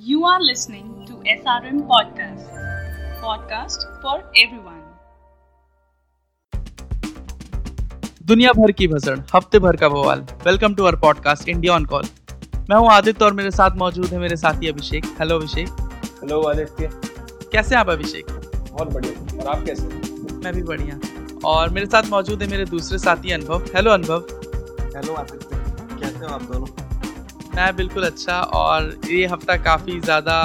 You are listening to SRM Podcast, podcast for everyone. दुनिया भर की भसड़ हफ़्ते भर का बवाल। Welcome to our podcast India on call मैं हूँ आदित्य और मेरे साथ मौजूद है मेरे साथी अभिषेक। हेलो अभिषेक। हेलो आदित्य। कैसे आप अभिषेक? बहुत बढ़िया। और आप कैसे मैं भी बढ़िया। और मेरे साथ मौजूद है मेरे दूसरे साथी अनुभव। हेलो अनुभव। हेलो आदित्य। कैसे हो आप दोनों? मैं बिल्कुल अच्छा और ये हफ़्ता काफ़ी ज़्यादा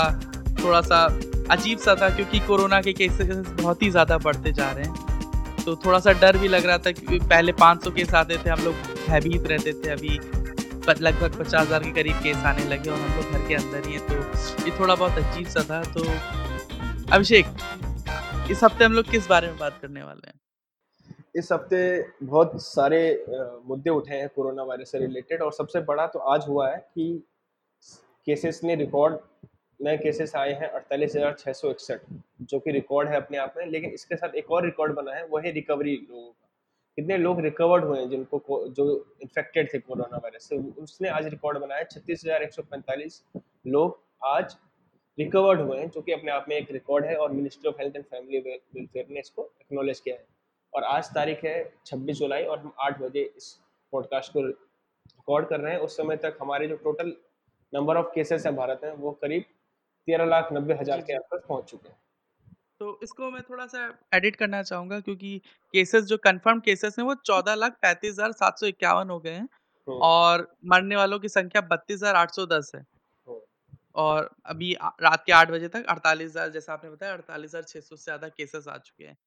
थोड़ा सा अजीब सा था क्योंकि कोरोना के केसेस बहुत ही ज़्यादा बढ़ते जा रहे हैं। तो थोड़ा सा डर भी लग रहा था क्योंकि पहले 500 केस आते थे, हम लोग भयभीत रहते थे। अभी लगभग पचास हज़ार के करीब केस आने लगे और हम लोग घर के अंदर ही हैं तो ये थोड़ा बहुत अजीब सा था। तो अभिषेक, इस हफ़्ते हम लोग किस बारे में बात करने वाले हैं? इस हफ़्ते बहुत सारे मुद्दे उठे हैं कोरोना वायरस से रिलेटेड और सबसे बड़ा तो आज हुआ है कि केसेस ने रिकॉर्ड, नए केसेस आए हैं अड़तालीस हज़ार छः सौ इकसठ, जो कि रिकॉर्ड है अपने आप में, लेकिन इसके साथ एक और रिकॉर्ड बना है वो है रिकवरी लोगों का। कितने लोग रिकवर्ड हुए हैं जिनको जो इन्फेक्टेड थे कोरोना वायरस से, उसने आज रिकॉर्ड बनाया छत्तीस हज़ार एक सौ पैंतालीस लोग आज रिकवर्ड हुए हैं, जो कि अपने आप में एक रिकॉर्ड है और ministry of health and family welfare ने इसको एक्नोलेज किया है। और आज तारीख है 26 जुलाई और हम 8 बजे इस पॉडकास्ट को रिकॉर्ड कर रहे हैं। उस समय तक हमारे जो टोटल नंबर ऑफ़ केसेस हैं भारत में वो करीब तेरह लाख नब्बे हज़ार के आसपास पहुँच चुके हैं। तो इसको मैं थोड़ा सा एडिट करना चाहूँगा क्योंकि केसेस जो कंफर्म केसेस हैं वो चौदह लाख पैंतीस हज़ार सात सौ इक्यावन हो गए हैं हम्म। और मरने वालों की संख्या बत्तीस हज़ार आठ सौ दस है। हम्म। और अभी रात के आठ बजे तक अड़तालीस हज़ार जैसा आपने बताया अड़तालीस हज़ार छह सौ से ज़्यादा केसेस आ चुके हैं।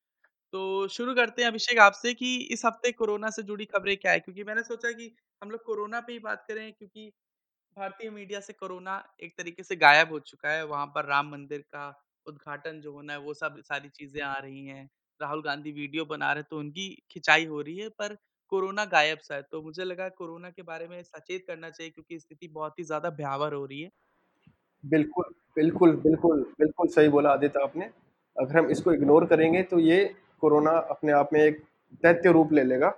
तो शुरू करते हैं अभिषेक आपसे कि इस हफ़्ते कोरोना से जुड़ी खबरें क्या है? क्योंकि मैंने सोचा कि हम लोग कोरोना पे ही बात करें, क्योंकि भारतीय मीडिया से कोरोना एक तरीके से गायब हो चुका है। वहाँ पर राम मंदिर का उद्घाटन जो होना है, वो सब सारी चीज़ें आ रही हैं। राहुल गांधी वीडियो बना रहे तो उनकी खिंचाई हो रही है, पर कोरोना गायब सा है। तो मुझे लगा कोरोना के बारे में सचेत करना चाहिए, क्योंकि स्थिति बहुत ही ज़्यादा भयावर हो रही है। बिल्कुल बिल्कुल बिल्कुल बिल्कुल सही बोला आदित्य आपने। अगर हम इसको इग्नोर करेंगे तो ये कोरोना अपने आप में एक दैत्य रूप ले लेगा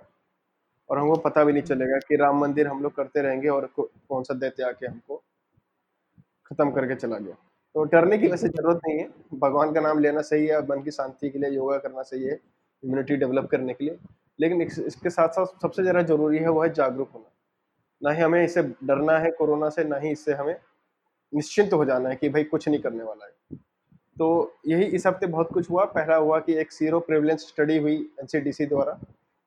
और हमको पता भी नहीं चलेगा कि राम मंदिर हम लोग करते रहेंगे और कौन सा दैत्य आके हमको खत्म करके चला गया। तो डरने की वैसे ज़रूरत नहीं है। भगवान का नाम लेना सही है, मन की शांति के लिए योगा करना सही है इम्यूनिटी डेवलप करने के लिए। लेकिन इसके साथ साथ सबसे ज़्यादा ज़रूरी है वो है जागरूक होना। ना ही हमें इसे डरना है कोरोना से, ना ही इससे हमें निश्चिंत हो जाना है कि भाई कुछ नहीं करने वाला है। तो यही इस हफ़्ते बहुत कुछ हुआ। पहला हुआ कि एक सीरो प्रिवलेंस स्टडी हुई एनसीडीसी द्वारा।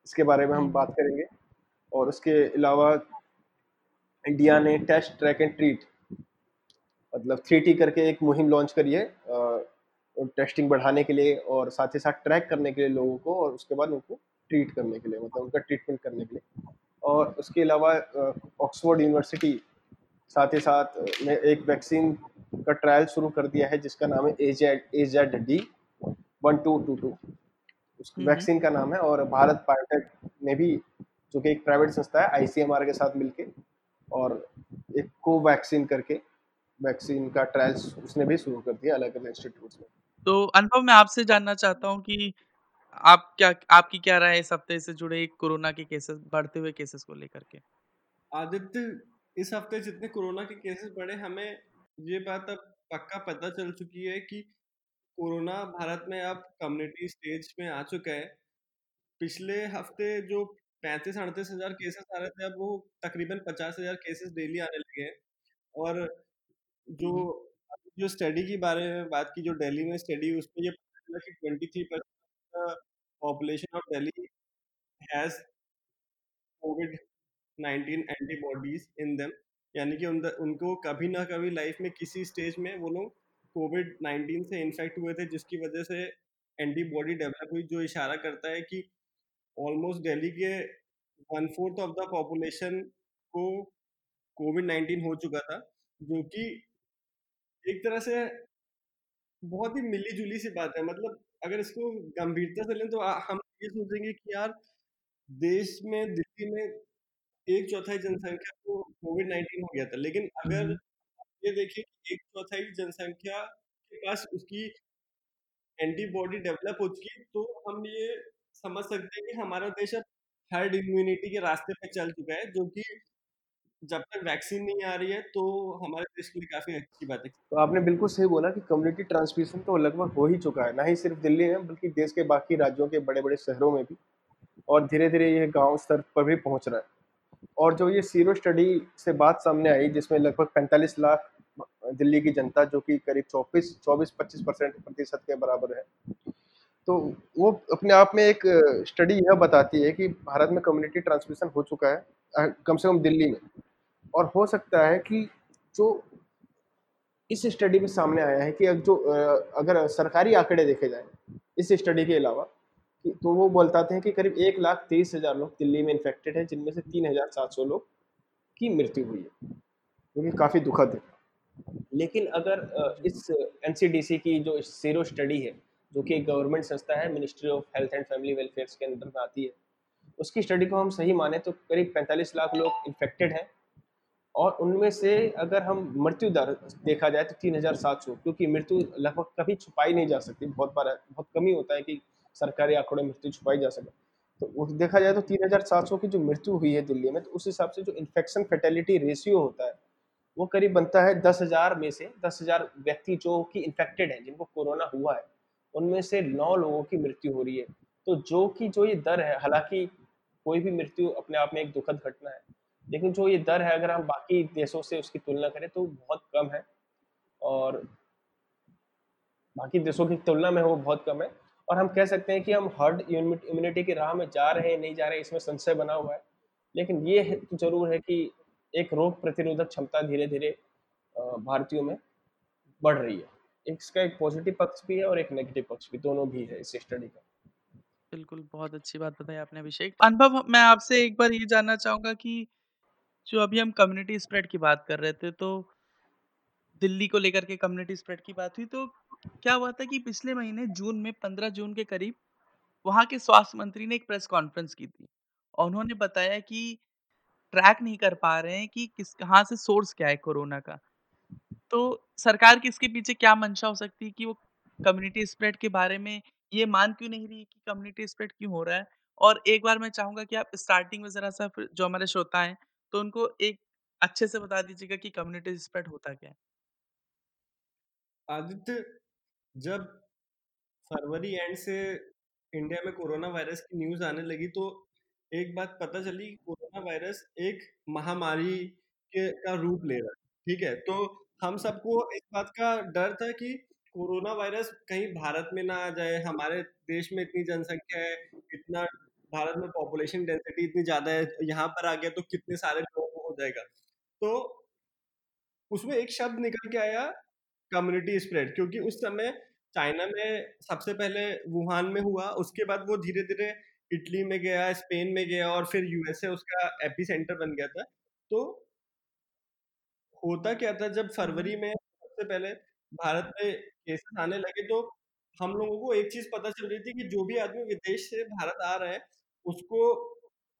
इसके बारे में हम हम्म। बात करेंगे। और उसके अलावा इंडिया ने टेस्ट ट्रैक एंड ट्रीट मतलब थ्री टी करके एक मुहिम लॉन्च करी है टेस्टिंग बढ़ाने के लिए और साथ ही साथ ट्रैक करने के लिए लोगों को और उसके बाद उनको ट्रीट करने के लिए मतलब उनका ट्रीटमेंट करने के लिए। और उसके अलावा ऑक्सफोर्ड यूनिवर्सिटी साथ ही साथ एक वैक्सीन का ट्रायल शुरू कर दिया है जिसका नाम है A Z A Z D one two two two उस वैक्सीन का नाम है और भारत बायोटेक ने भी जो कि एक प्राइवेट संस्था है आईसीएमआर के साथ मिलके और एक को वैक्सीन करके वैक्सीन का ट्रायल उसने भी शुरू कर दिया अलग अलग इंस्टीट्यूट में। तो अनुभव मैं आपसे जानना चाहता हूँ कि आप क्या आपकी क्या राय इस हफ़्ते से जुड़े कोरोना के केसेस बढ़ते हुए केसेस को लेकर के? आदित्य इस हफ़्ते जितने कोरोना के केसेस बढ़े हमें ये बात अब पक्का पता चल चुकी है कि कोरोना भारत में अब कम्युनिटी स्टेज में आ चुका है। पिछले हफ़्ते जो पैंतीस अड़तीस हज़ार केसेस आ रहे थे अब वो तकरीबन पचास हज़ार केसेस डेली आने लगे हैं। और जो जो स्टडी की बारे में बात की जो दिल्ली में स्टडी उसमें ये पता चला कि twenty three percent population of Delhi has COVID nineteen antibodies in them, यानी कि उन उनको कभी ना कभी लाइफ में किसी स्टेज में वो लोग कोविड नाइन्टीन से इन्फेक्ट हुए थे, जिसकी वजह से एंटीबॉडी डेवलप हुई, जो इशारा करता है कि ऑलमोस्ट दिल्ली के one fourth of the population को कोविड नाइन्टीन हो चुका था, जो कि एक तरह से बहुत ही मिली जुली सी बात है। मतलब अगर इसको गंभीरता से लें तो हम ये सोचेंगे कि यार, देश में, दिल्ली में एक चौथाई जनसंख्या को कोविड नाइन्टीन हो गया था लेकिन अगर ये देखिए कि एक चौथाई जनसंख्या के पास उसकी एंटीबॉडी डेवलप हो चुकी तो हम ये समझ सकते हैं कि हमारा देश अब हर्ड इम्यूनिटी के रास्ते पे चल चुका है जो कि जब तक वैक्सीन नहीं आ रही है तो हमारे देश के लिए काफ़ी अच्छी बात है। तो आपने बिल्कुल सही बोला कि कम्युनिटी ट्रांसमिशन तो लगभग हो ही चुका है ना ही सिर्फ़ दिल्ली में बल्कि देश के बाकी राज्यों के बड़े बड़े शहरों में भी और धीरे धीरे ये गाँव स्तर पर भी पहुँच रहा है। और जो ये सीरो स्टडी से बात सामने आई, जिसमें लगभग 45 लाख दिल्ली की जनता, जो कि करीब 24 24 25 परसेंट प्रतिशत के बराबर है। तो वो अपने आप में एक स्टडी यह बताती है कि भारत में कम्युनिटी ट्रांसमिशन हो चुका है कम से कम दिल्ली में। और हो सकता है कि जो इस स्टडी में सामने आया है कि जो अगर सरकारी आंकड़े देखे जाए, इस स्टडी के अलावा तो वो बताते हैं कि करीब एक लाख तेईस हज़ार लोग दिल्ली में इन्फेक्टेड हैं, जिनमें से तीन हज़ार सात सौ लोग की मृत्यु हुई है। जो कि काफ़ी दुखद है। लेकिन अगर इस एनसीडीसी की जो सीरो स्टडी है, जो कि गवर्नमेंट संस्था है ministry of health and family welfare के अंदर में आती है, उसकी स्टडी को हम सही माने तो करीब 45 लाख लोग इन्फेक्टेड हैं। और उनमें से अगर हम मृत्यु दर देखा जाए तो तीन हज़ार सात सौ, क्योंकि मृत्यु लगभग कभी छुपाई नहीं जा सकती, बहुत बार, बहुत कमी होता है कि सरकारी आंकड़ों में मृत्यु छुपाई जा सके। तो देखा जाए तो तीन हज़ार सात सौ की जो मृत्यु हुई है दिल्ली में तो उस हिसाब से जो इन्फेक्शन फेटेलिटी रेशियो होता है, वो करीब बनता है दस हज़ार में से, दस हज़ार व्यक्ति जो कि इन्फेक्टेड है, जिनको कोरोना हुआ है, उनमें से नौ लोगों की मृत्यु हो रही है। तो जो कि जो ये दर है, हालाँकि कोई भी मृत्यु अपने आप में एक दुखद घटना है, लेकिन जो ये दर है, अगर हम बाकी देशों से उसकी तुलना करें तो बहुत कम है, और बाकी देशों की तुलना में वो बहुत कम है। और हम कह सकते हैं कि हम हर्ड इम्यूनिटी की राह में जा रहे हैं, नहीं जा रहे हैं इसमें संशय बना हुआ है। लेकिन ये ज़रूर है कि एक रोग प्रतिरोधक क्षमता धीरे धीरे भारतीयों में बढ़ रही है। इसका एक पॉजिटिव पक्ष भी है और एक नेगेटिव पक्ष भी, दोनों भी है इस स्टडी का। बिल्कुल, बहुत अच्छी बात बताई आपने अभिषेक। अनुभव, मैं आपसे एक बार ये जानना चाहूँगा कि जो अभी हम कम्युनिटी स्प्रेड की बात कर रहे थे तो दिल्ली को लेकर के कम्युनिटी स्प्रेड की बात हुई तो क्या हुआ था कि पिछले महीने जून में 15 जून के करीब, वहाँ के स्वास्थ्य मंत्री ने एक प्रेस कॉन्फ्रेंस की थी और उन्होंने बताया कि ट्रैक नहीं कर पा रहे हैं कि किस, कहाँ से सोर्स क्या है कोरोना का। तो सरकार की इसके पीछे क्या मंशा हो सकती है कि वो कम्युनिटी स्प्रेड के बारे में ये मान क्यों नहीं रही कि कम्युनिटी स्प्रेड क्यों हो रहा है? और एक बार मैं चाहूँगा कि आप स्टार्टिंग में जरा सा जो हमारे श्रोता हैं तो उनको एक अच्छे से बता दीजिएगा कि कम्युनिटी स्प्रेड होता क्या है। आदित्य, जब फरवरी एंड से इंडिया में कोरोना वायरस की न्यूज़ आने लगी तो एक बात पता चली, कोरोना वायरस एक महामारी के, का रूप ले रहा है, ठीक है? तो हम सबको इस बात का डर था कि कोरोना वायरस कहीं भारत में ना आ जाए, हमारे देश में इतनी जनसंख्या है, इतना भारत में पॉपुलेशन डेंसिटी इतनी ज़्यादा है, यहाँ पर आ गया तो कितने सारे लोगों को हो जाएगा? तो उसमें एक शब्द निकल के आया कम्युनिटी स्प्रेड क्योंकि उस समय चाइना में सबसे पहले वुहान में हुआ, उसके बाद वो धीरे धीरे इटली में गया, स्पेन में गया और फिर यूएसए उसका एपी सेंटर बन गया था। तो होता क्या था, जब फरवरी में सबसे पहले भारत में केसेस आने लगे तो हम लोगों को एक चीज़ पता चल रही थी कि जो भी आदमी विदेश से भारत आ रहा है, उसको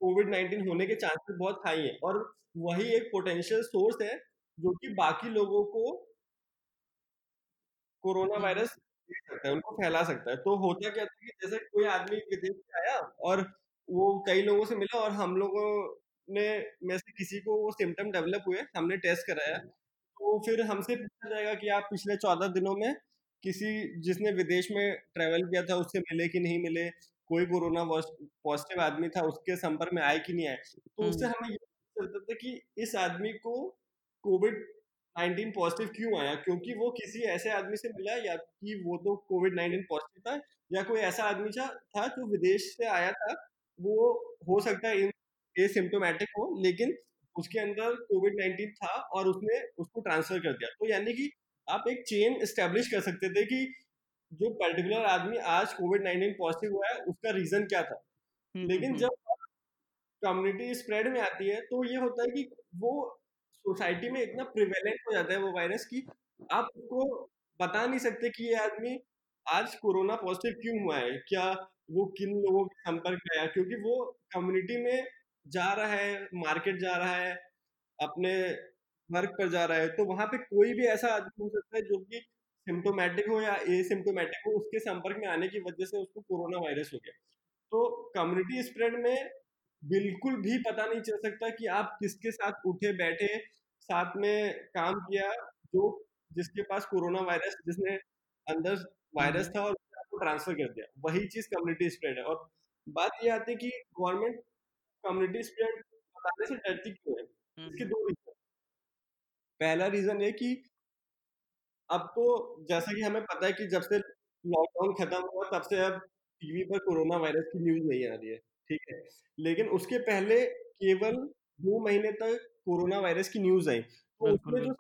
कोविड नाइन्टीन होने के चांसेस बहुत हाई है और वही एक पोटेंशियल सोर्स है, जो कि बाकी लोगों को कोरोना वायरस सकता है उनको फैला सकता है। तो होता क्या था कि जैसे कोई आदमी विदेश से आया और वो कई लोगों से मिला और हम लोगों ने में से किसी को वो सिम्टम डेवलप हुए हमने टेस्ट कराया। तो फिर हमसे पूछा जाएगा कि आप पिछले चौदह दिनों में किसी जिसने विदेश में ट्रेवल किया था उससे मिले कि नहीं मिले? कोई कोरोना पॉजिटिव आदमी था उसके संपर्क में आए कि नहीं आए? तो उससे हमें ये चलता था कि इस आदमी को कोविड नाइनटीन पॉजिटिव क्यों आया? क्योंकि वो किसी ऐसे आदमी से मिला या कि वो तो कोविड नाइनटीन पॉजिटिव था या कोई ऐसा आदमी था जो विदेश से आया था वो हो सकता है एसिम्टोमेटिक हो लेकिन उसके अंदर कोविड नाइन्टीन था और उसने उसको ट्रांसफ़र कर दिया। तो यानी कि आप एक चेन स्टेब्लिश कर सकते थे कि जो पर्टिकुलर आदमी आज कोविड नाइन्टीन पॉजिटिव हुआ है उसका रीजन क्या था? लेकिन जब कम्युनिटी स्प्रेड में आती है तो ये होता है कि वो सोसाइटी में इतना प्रिवेलेंट हो जाता है वो वायरस की आप उसको बता नहीं सकते कि ये आदमी आज कोरोना पॉजिटिव क्यों हुआ है? क्या वो किन लोगों के संपर्क में आया? क्योंकि वो कम्युनिटी में जा रहा है, मार्केट जा रहा है, अपने वर्क पर जा रहा है। तो वहाँ पे कोई भी ऐसा आदमी हो सकता है जो कि सिम्टोमेटिक हो या एसिम्टोमेटिक हो, उसके संपर्क में आने की वजह से उसको कोरोना वायरस हो गया। तो कम्युनिटी स्प्रेड में बिल्कुल भी पता नहीं चल सकता कि आप किसके साथ उठे, बैठे साथ में काम किया जो जिसके पास कोरोना वायरस जिसने अंदर वायरस था और आपको ट्रांसफ़र कर दिया वही चीज़ कम्युनिटी स्प्रेड है। और बात ये आती है कि गवर्नमेंट कम्युनिटी स्प्रेड बताने से डरती क्यों है? इसके दो रीजन पहला रीजन ये कि अब तो जैसा कि हमें पता है कि जब से लॉकडाउन खत्म हुआ तब से अब टीवी पर कोरोना वायरस की न्यूज़ नहीं आ रही है ठीक है? लेकिन उसके पहले केवल दो महीने तक कोरोना वायरस की न्यूज़ आई। तो उसमें जो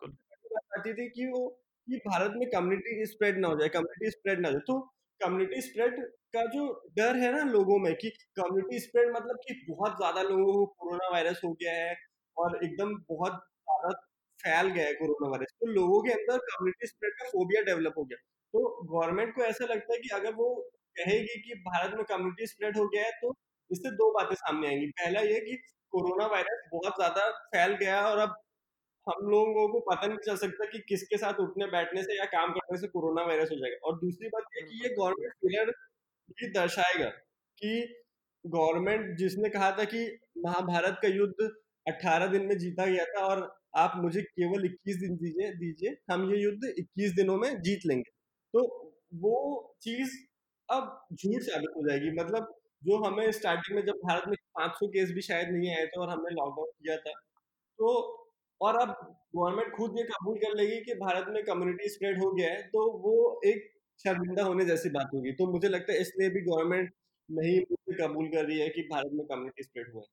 आती थी कि वो कि भारत में कम्युनिटी स्प्रेड ना हो जाए कम्युनिटी स्प्रेड ना हो जाए। तो कम्युनिटी स्प्रेड का जो डर है ना लोगों में कि कम्युनिटी स्प्रेड मतलब कि बहुत ज़्यादा लोगों को कोरोना वायरस हो गया है और एकदम बहुत ज़्यादा फैल गया है कोरोना वायरस। तो लोगों के अंदर कम्युनिटी स्प्रेड का फोबिया डेवलप हो गया। तो गवर्नमेंट को ऐसा लगता है कि अगर वो कहेगी कि भारत में कम्युनिटी स्प्रेड हो गया है तो इससे दो बातें सामने आएँगी। पहला ये कि कोरोना वायरस बहुत ज़्यादा फैल गया और अब हम लोगों को पता नहीं चल सकता कि किसके साथ उठने बैठने से या काम करने से कोरोना वायरस हो जाएगा। और दूसरी बात ये कि ये गवर्नमेंट फेलियर भी दर्शाएगा कि गवर्नमेंट जिसने कहा था कि महाभारत का युद्ध 18 दिन में जीता गया था और आप मुझे केवल 21 दिन दीजिए दीजिए हम ये युद्ध 21 दिनों में जीत लेंगे। तो वो चीज़ अब झूठ साबित हो जाएगी। मतलब जो हमें स्टार्टिंग में जब भारत में 500 केस भी शायद नहीं आए थे और हमने लॉकडाउन किया था। तो और अब गवर्नमेंट खुद ये कबूल कर लेगी कि भारत में कम्युनिटी स्प्रेड हो गया है तो वो एक शर्मिंदा होने जैसी बात होगी। तो मुझे लगता है इसलिए भी गवर्नमेंट नहीं कबूल कर रही है कि भारत में कम्युनिटी स्प्रेड हुआ है।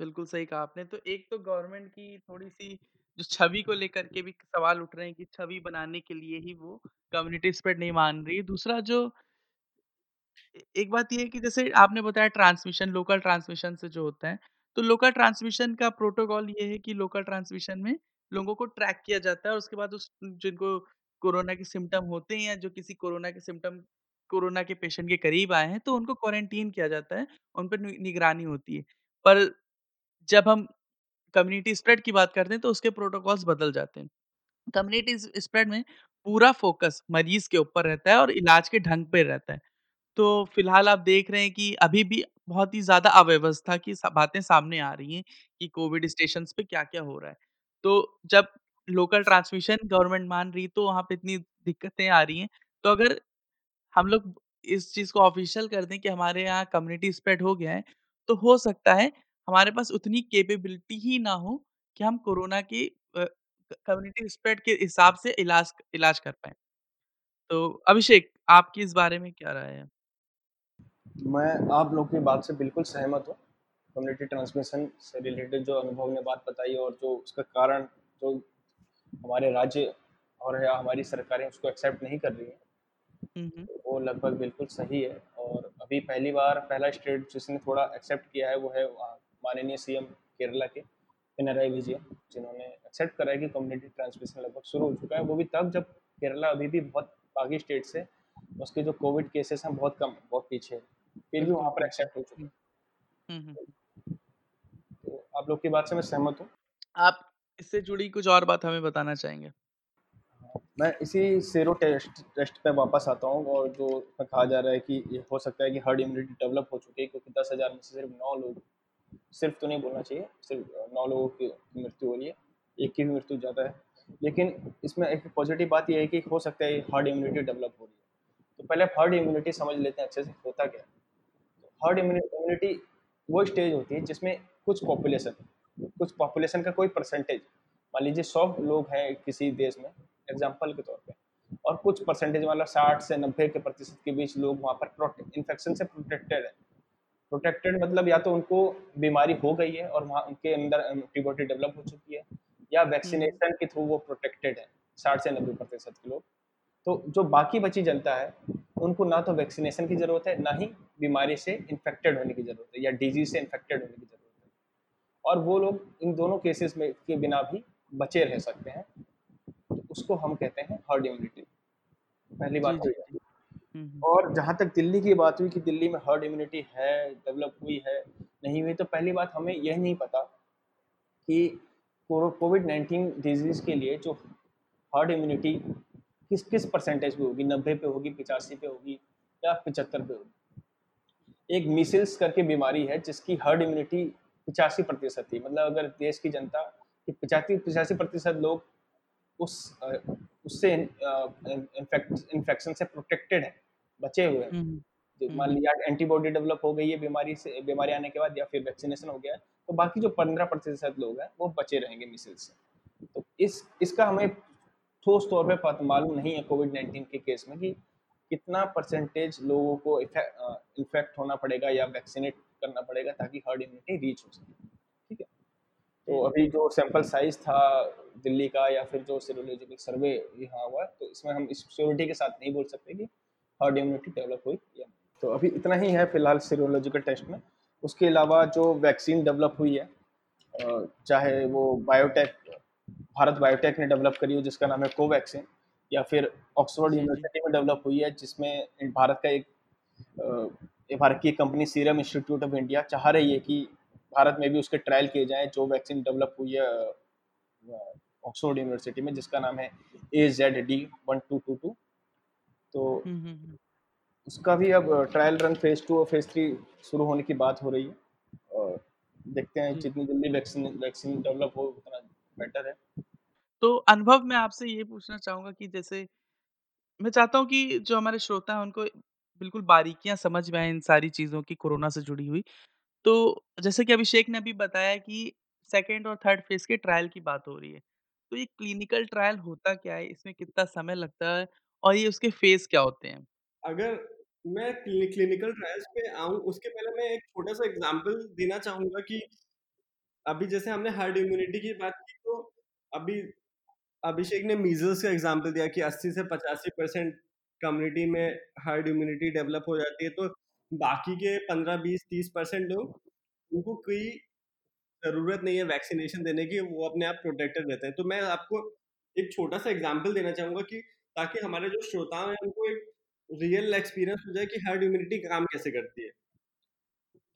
बिल्कुल सही कहा आपने। तो एक तो गवर्नमेंट की थोड़ी सी जो छवि को लेकर के भी सवाल उठ रहे हैं कि छवि बनाने के लिए ही वो कम्युनिटी स्प्रेड नहीं मान रही दूसरा जो एक बात ये है कि जैसे आपने बताया ट्रांसमिशन लोकल ट्रांसमिशन से जो होता है, तो लोकल ट्रांसमिशन का प्रोटोकॉल ये है कि लोकल ट्रांसमिशन में लोगों को ट्रैक किया जाता है और उसके बाद उस जिनको कोरोना के सिम्टम होते हैं या जो किसी कोरोना के सिम्टम कोरोना के पेशेंट के करीब आए हैं, तो उनको क्वारंटीन किया जाता है, उन पर निगरानी होती है। पर जब हम कम्युनिटी स्प्रेड की बात करते हैं, तो उसके प्रोटोकॉल्स बदल जाते हैं। कम्युनिटी स्प्रेड में पूरा फ़ोकस मरीज़ के ऊपर रहता है और इलाज के ढंग पे रहता है। तो फ़िलहाल आप देख रहे हैं कि अभी भी बहुत ही ज़्यादा अव्यवस्था की बातें सामने आ रही हैं कि कोविड स्टेशंस पे क्या-क्या हो रहा है। तो जब लोकल ट्रांसमिशन गवर्नमेंट मान रही तो वहाँ पे इतनी दिक्कतें आ रही हैं। तो अगर हम लोग इस चीज़ को ऑफ़िशियल कर दें कि हमारे यहाँ कम्युनिटी स्प्रेड हो गया है, तो हो सकता है हमारे पास उतनी कैपेबिलिटी ही ना हो कि हम कोरोना की कम्युनिटी स्प्रेड के हिसाब से इलाज इलाज कर पाएँ। तो अभिषेक, आपकी इस बारे में क्या राय है? मैं आप लोग की बात से बिल्कुल सहमत हूँ। कम्युनिटी ट्रांसमिशन से रिलेटेड जो अनुभव ने बात बताई और जो उसका कारण जो हमारे राज्य और या हमारी सरकारें उसको एक्सेप्ट नहीं कर रही हैं, हुँ, हुँ। वो लगभग बिल्कुल सही है और अभी पहली बार पहला स्टेट जिसने थोड़ा एक्सेप्ट किया है वो है माननीय सीएम केरला के पिनराई विजयन जिन्होंने एक्सेप्ट करा है कि कम्युनिटी ट्रांसमिशन लगभग शुरू हो चुका है वो भी तब जब केरला अभी भी बहुत बाकी स्टेट से उसके जो कोविड केसेस हैं बहुत कम बहुत पीछे फिर भी वहाँ पर एक्सेप्ट हो चुके हुँ, हुँ। तो आप लोग की बात से मैं सहमत हूँ। आप इससे जुड़ी कुछ और बात हमें बताना चाहेंगे? मैं इसी सेरो टेस्ट टेस्ट पे वापस आता हूँ और जो कहा जा रहा है कि ये हो सकता है कि हर्ड इम्यूनिटी डेवलप हो चुकी है क्योंकि दस हज़ार में से सिर्फ़ नौ लोग सिर्फ़ तो नहीं बोलना चाहिए सिर्फ़ नौ लोगों की मृत्यु हो रही है एक की भी मृत्यु ज़्यादा है। लेकिन इसमें एक पॉजिटिव बात यह है कि हो सकता है हर्ड इम्यूनिटी डेवलप हो रही है। तो पहले हर्ड इम्यूनिटी समझ लेते हैं अच्छे से होता क्या तो हर्ड इम्यूनिटी वो स्टेज होती है जिसमें कुछ पॉपुलेशन कुछ पॉपुलेशन का कोई परसेंटेज मान लीजिए सौ लोग हैं किसी देश में एग्ज़ाम्पल के तौर पर और कुछ परसेंटेज मतलब साठ से नब्बे के प्रतिशत के बीच लोग वहाँ पर इन्फेक्शन से प्रोटेक्टेड है। प्रोटेक्टेड मतलब या तो उनको बीमारी हो गई है और वहाँ उनके अंदर एंटीबॉडी डेवलप हो चुकी है या वैक्सीनेशन के थ्रू वो प्रोटेक्टेड है साठ से नब्बे प्रतिशत के लोग। तो जो बाकी बची जनता है उनको ना तो वैक्सीनेशन की ज़रूरत है ना ही बीमारी से इन्फेक्टेड होने की ज़रूरत है या डिज़ीज़ से इन्फेक्टेड होने की ज़रूरत है। और वो लोग इन दोनों केसेस में के बिना भी बचे रह सकते हैं। तो उसको हम कहते हैं हर्ड इम्यूनिटी पहली बात तो और जहाँ तक दिल्ली की बात हुई कि दिल्ली में हर्ड इम्यूनिटी है डेवलप हुई है नहीं हुई तो पहली बात हमें यह नहीं पता कि कोविड नाइन्टीन डिज़ीज़ के लिए जो हर्ड इम्यूनिटी किस किस परसेंटेज पे होगी? नब्बे पे होगी पिचासी पे होगी या पचहत्तर पे होगी? एक मिसिल्स करके बीमारी है जिसकी हर्ड इम्यूनिटी पिचासी प्रतिशत थी। मतलब अगर देश की जनता की पिचासी पिचासी प्रतिशत लोग उस उससे इन्फेक्शन से प्रोटेक्टेड है बचे हुए हैं। मान लिया एंटीबॉडी डेवलप हो गई है बीमारी से बीमारी आने के बाद या फिर वैक्सीनेशन हो गया है तो बाकी जो पंद्रह प्रतिशत लोग हैं वो बचे रहेंगे मिसिल्स से। तो इस इसका हमें ठोस तौर पे मालूम नहीं है कोविड नाइन्टीन के केस में कि कितना परसेंटेज लोगों को इन्फेक्ट होना पड़ेगा या वैक्सीनेट करना पड़ेगा ताकि हर्ड इम्यूनिटी रीच हो सके। ठीक है? तो अभी जो सैंपल साइज़ था दिल्ली का या फिर जो सीरोलॉजिकल सर्वे यहाँ हुआ तो इसमें हम इस श्योरिटी के साथ नहीं बोल सकते कि हर्ड इम्यूनिटी डेवलप हुई या तो अभी इतना ही है फ़िलहाल सीरोलॉजिकल टेस्ट में। उसके अलावा जो वैक्सीन डेवलप हुई है चाहे वो बायोटेक भारत बायोटेक ने डेवलप करी हो जिसका नाम है कोवैक्सीन या फिर ऑक्सफोर्ड यूनिवर्सिटी में डेवलप हुई है जिसमें भारत का एक भारत की company Serum Institute of India चाह रही है कि भारत में भी उसके ट्रायल किए जाएँ जो वैक्सीन डेवलप हुई है ऑक्सफोर्ड यूनिवर्सिटी में जिसका नाम है A Z D one two two two तो हम्म, हम्म, हम्म। उसका भी अब ट्रायल रन फ़ेज़ टू और फ़ेज़ थ्री शुरू होने की बात हो रही है। और देखते हैं जितनी जल्दी वैक्सीन वैक्सीन डेवलप हो उतना बेटर है। तो अनुभव मैं आपसे ये पूछना चाहूँगा कि जैसे मैं चाहता हूँ कि जो हमारे श्रोता हैं उनको बिल्कुल बारीकियाँ समझ में आए इन सारी चीज़ों की कोरोना से जुड़ी हुई। तो जैसे कि अभिषेक ने अभी बताया कि सेकेंड और थर्ड फ़ेज़ के ट्रायल की बात हो रही है। तो ये क्लिनिकल ट्रायल होता क्या है? इसमें कितना समय लगता है? और ये उसके फ़ेज़ क्या होते हैं? अगर मैं क्लिनिकल ट्रायल्स पे आऊँ उसके पहले मैं एक छोटा सा एग्जांपल देना चाहूँगा कि अभी जैसे हमने हर्ड इम्यूनिटी की बात की तो अभी अभिषेक ने मीजल्स का एग्ज़ाम्पल दिया कि 80 से पचासी परसेंट कम्युनिटी में हर्ड इम्यूनिटी डेवलप हो जाती है। तो बाकी के 15 20 30 परसेंट लोग उनको कोई ज़रूरत नहीं है वैक्सीनेशन देने की वो अपने आप प्रोटेक्टेड रहते हैं। तो मैं आपको एक छोटा सा एग्ज़ाम्पल देना चाहूँगा कि ताकि हमारे जो श्रोता हैं उनको एक रियल एक्सपीरियंस हो जाए कि हर्ड इम्यूनिटी काम कैसे करती है।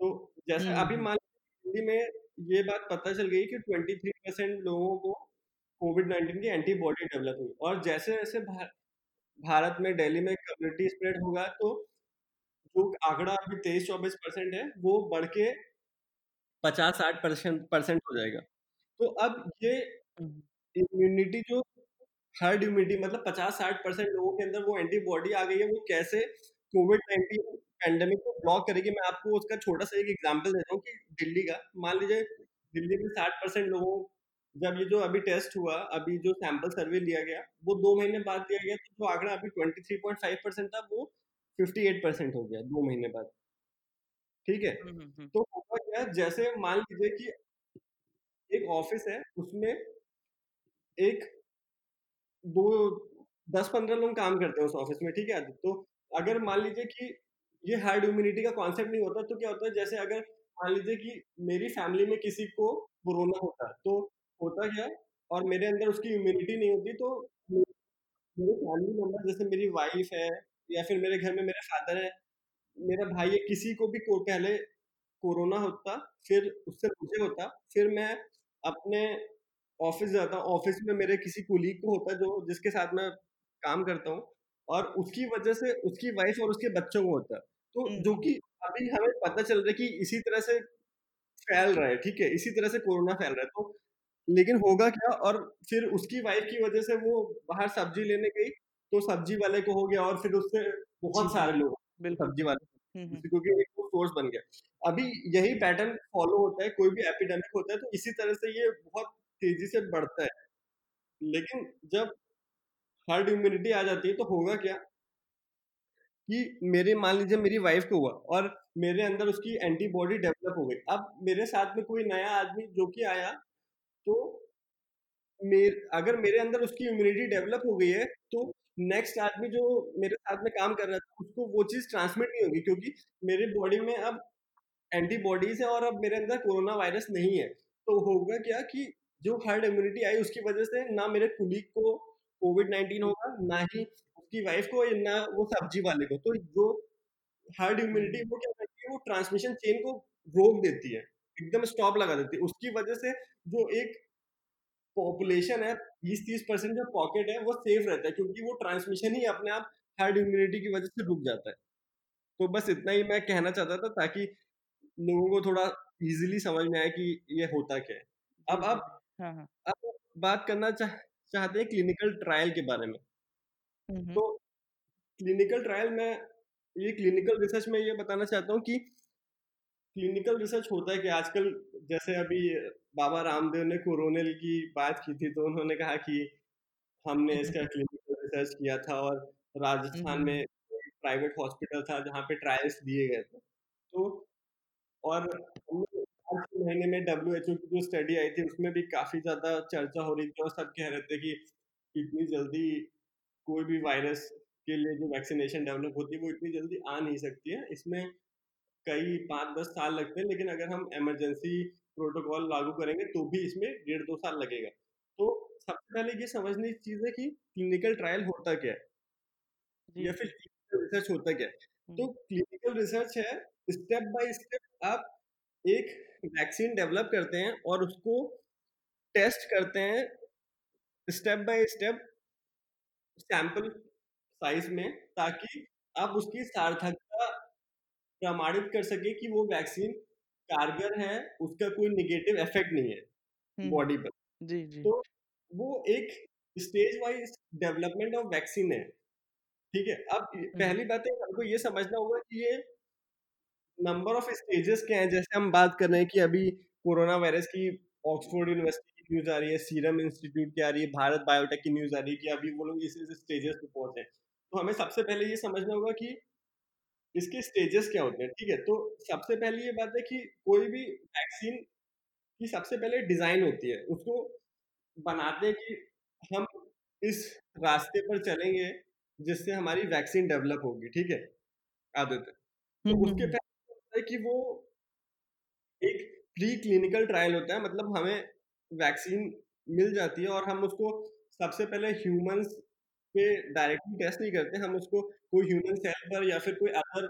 तो जैसे अभी हम्म। मान हिंदी में ये बात पता चल गई कि 23 परसेंट लोगों को कोविड नाइन्टीन की एंटीबॉडी डेवलप हुई और जैसे जैसे भारत में, दिल्ली में कम्युनिटी स्प्रेड होगा तो जो आंकड़ा अभी तेईस चौबीस परसेंट है, वो बढ़ के पचास साठ परसेंट परसेंट हो जाएगा तो अब ये इम्यूनिटी। जो हर्ड इम्यूनिटी मतलब पचास साठ परसेंट लोगों के अंदर वो एंटीबॉडी आ गई है, वो कैसे कोविड नाइन्टीन पैंडेमिक को ब्लॉक करेगी। मैं आपको उसका छोटा सा एक एग्ज़ाम्पल देता हूँ कि दिल्ली का मान लीजिए दिल्ली में साठ परसेंट लोगों जब ये जो अभी टेस्ट हुआ अभी जो सैंपल सर्वे लिया गया वो दो महीने बाद दिया गया तो जो आंकड़ा अभी twenty three point five percent था वो फिफ्टी एट परसेंट हो गया दो महीने बाद। ठीक है? हम्म, हम्म, हम्म। तो होगा क्या जैसे मान लीजिए कि एक ऑफ़िस है उसमें एक दो दस पंद्रह लोग काम करते हैं उस ऑफ़िस में ठीक है? तो अगर मान लीजिए कि ये हार्ड इम्यूनिटी का कॉन्सेप्ट नहीं होता तो क्या होता है, जैसे अगर मान लीजिए कि मेरी फैमिली में किसी को कोरोना होता तो होता क्या और मेरे अंदर उसकी इम्यूनिटी नहीं होती तो मेरे फैमिली मेंबर जैसे मेरी वाइफ है, या फिर मेरे घर में मेरे फादर है, मेरा भाई है, किसी को भी को, पहले कोरोना होता, फिर उससे मुझे होता, फिर मैं अपने ऑफ़िस जाता हूँ। ऑफ़िस में मेरे किसी कुलीग को होता जो, जिसके साथ मैं काम करता हूँ, और उसकी वजह से उसकी वाइफ और उसके बच्चों को होता तो जो कि अभी हमें पता चल रहा है कि इसी तरह से फैल रहा है ठीक है? इसी तरह से कोरोना फैल रहा है तो लेकिन होगा क्या? और फिर उसकी वाइफ की वजह से वो बाहर सब्ज़ी लेने गई तो सब्ज़ी वाले को हो गया और फिर उससे बहुत सारे लोग सब्ज़ी वाले क्योंकि एक सोर्स बन गया। अभी यही पैटर्न फॉलो होता है कोई भी एपिडेमिक होता है तो इसी तरह से ये बहुत तेज़ी से बढ़ता है। लेकिन जब हर्ड इम्यूनिटी आ जाती है तो होगा क्या? कि मेरे मान लीजिए मेरी वाइफ को हुआ और मेरे अंदर उसकी एंटीबॉडी डेवलप हो गई। अब मेरे साथ में कोई नया आदमी जो कि आया तो मेर, अगर मेरे अंदर उसकी इम्यूनिटी डेवलप हो गई है तो नेक्स्ट आदमी जो मेरे साथ में काम कर रहा था उसको वो चीज़ ट्रांसमिट नहीं होगी क्योंकि मेरे बॉडी में अब एंटीबॉडीज है और अब मेरे अंदर कोरोना वायरस नहीं है। तो होगा क्या कि जो हर्ड इम्यूनिटी आई उसकी वजह से ना मेरे कुलीग को कोविड नाइन्टीन होगा ना ही उसकी वाइफ को ना वो सब्ज़ी वाले को तो जो हर्ड इम्यूनिटी वो क्या करती है वो ट्रांसमिशन चेन को रोक देती है एकदम स्टॉप लगा देती है। उसकी वजह से जो एक पॉपुलेशन है बीस तीस परसेंट जो पॉकेट है वो सेफ़ रहता है क्योंकि वो ट्रांसमिशन ही अपने आप हर्ड इम्यूनिटी की वजह से रुक जाता है। तो बस इतना ही मैं कहना चाहता था ताकि लोगों को थोड़ा इजीली समझ में आए कि ये होता क्या है। अब आप हाँ हाँ। अब बात करना चाह चाहते हैं क्लिनिकल ट्रायल के बारे में। हम्म, तो क्लिनिकल ट्रायल में ये क्लिनिकल रिसर्च में ये बताना चाहता हूँ कि क्लिनिकल रिसर्च होता है कि आजकल जैसे अभी बाबा रामदेव ने कोरोनल की बात की थी तो उन्होंने कहा कि हमने इसका क्लिनिकल रिसर्च किया था और राजस्थान में प्राइवेट हॉस्पिटल था जहाँ पे ट्रायल्स दिए गए थे। तो और हमने आज के महीने में डब्ल्यू एच ओ की जो स्टडी आई थी उसमें भी काफ़ी ज़्यादा चर्चा हो रही थी और सब कह रहे थे कि इतनी जल्दी कोई भी वायरस के लिए जो वैक्सीनेशन डेवलप होती है वो इतनी जल्दी आ नहीं सकती है। इसमें कई पाँच दस साल लगते हैं लेकिन अगर हम इमरजेंसी प्रोटोकॉल लागू करेंगे तो भी इसमें डेढ़ दो साल लगेगा। तो सबसे पहले ये समझने की चीज़ है कि क्लिनिकल ट्रायल होता क्या है? या फिर क्लिनिकल रिसर्च होता क्या है? तो क्लिनिकल रिसर्च है स्टेप बाय स्टेप आप एक वैक्सीन डेवलप करते हैं और उसको टेस्ट करते हैं step by step sample size में ताकि आप उसकी सार्थकता प्रमाणित कर सके कि वो वैक्सीन कारगर है उसका कोई निगेटिव इफ़ेक्ट नहीं है बॉडी पर। जी जी। तो वो एक stage wise development of vaccine है ठीक है? अब पहली बात है हमको ये समझना होगा कि ये नंबर ऑफ़ स्टेजेस क्या हैं? जैसे हम बात कर रहे हैं कि अभी कोरोना वायरस की ऑक्सफोर्ड यूनिवर्सिटी न्यूज़ आ रही है सीरम इंस्टीट्यूट की आ रही है भारत बायोटेक की न्यूज़ आ रही है कि अभी वो लोग इस स्टेजेस पे पहुँचे तो हमें सबसे पहले ये समझना होगा कि इसके स्टेजेस क्या होते हैं ठीक है? तो सबसे पहले ये बात है कि कोई भी वैक्सीन की सबसे पहले डिज़ाइन होती है उसको बनाते हैं कि हम इस रास्ते पर चलेंगे जिससे हमारी वैक्सीन डेवलप होगी ठीक है? आदत तो उसके पहले है कि वो एक प्री क्लिनिकल ट्रायल होता है मतलब हमें वैक्सीन मिल जाती है और हम उसको सबसे पहले ह्यूमंस पे डायरेक्टली टेस्ट नहीं करते, हम उसको कोई ह्यूमन सेल पर या फिर कोई अदर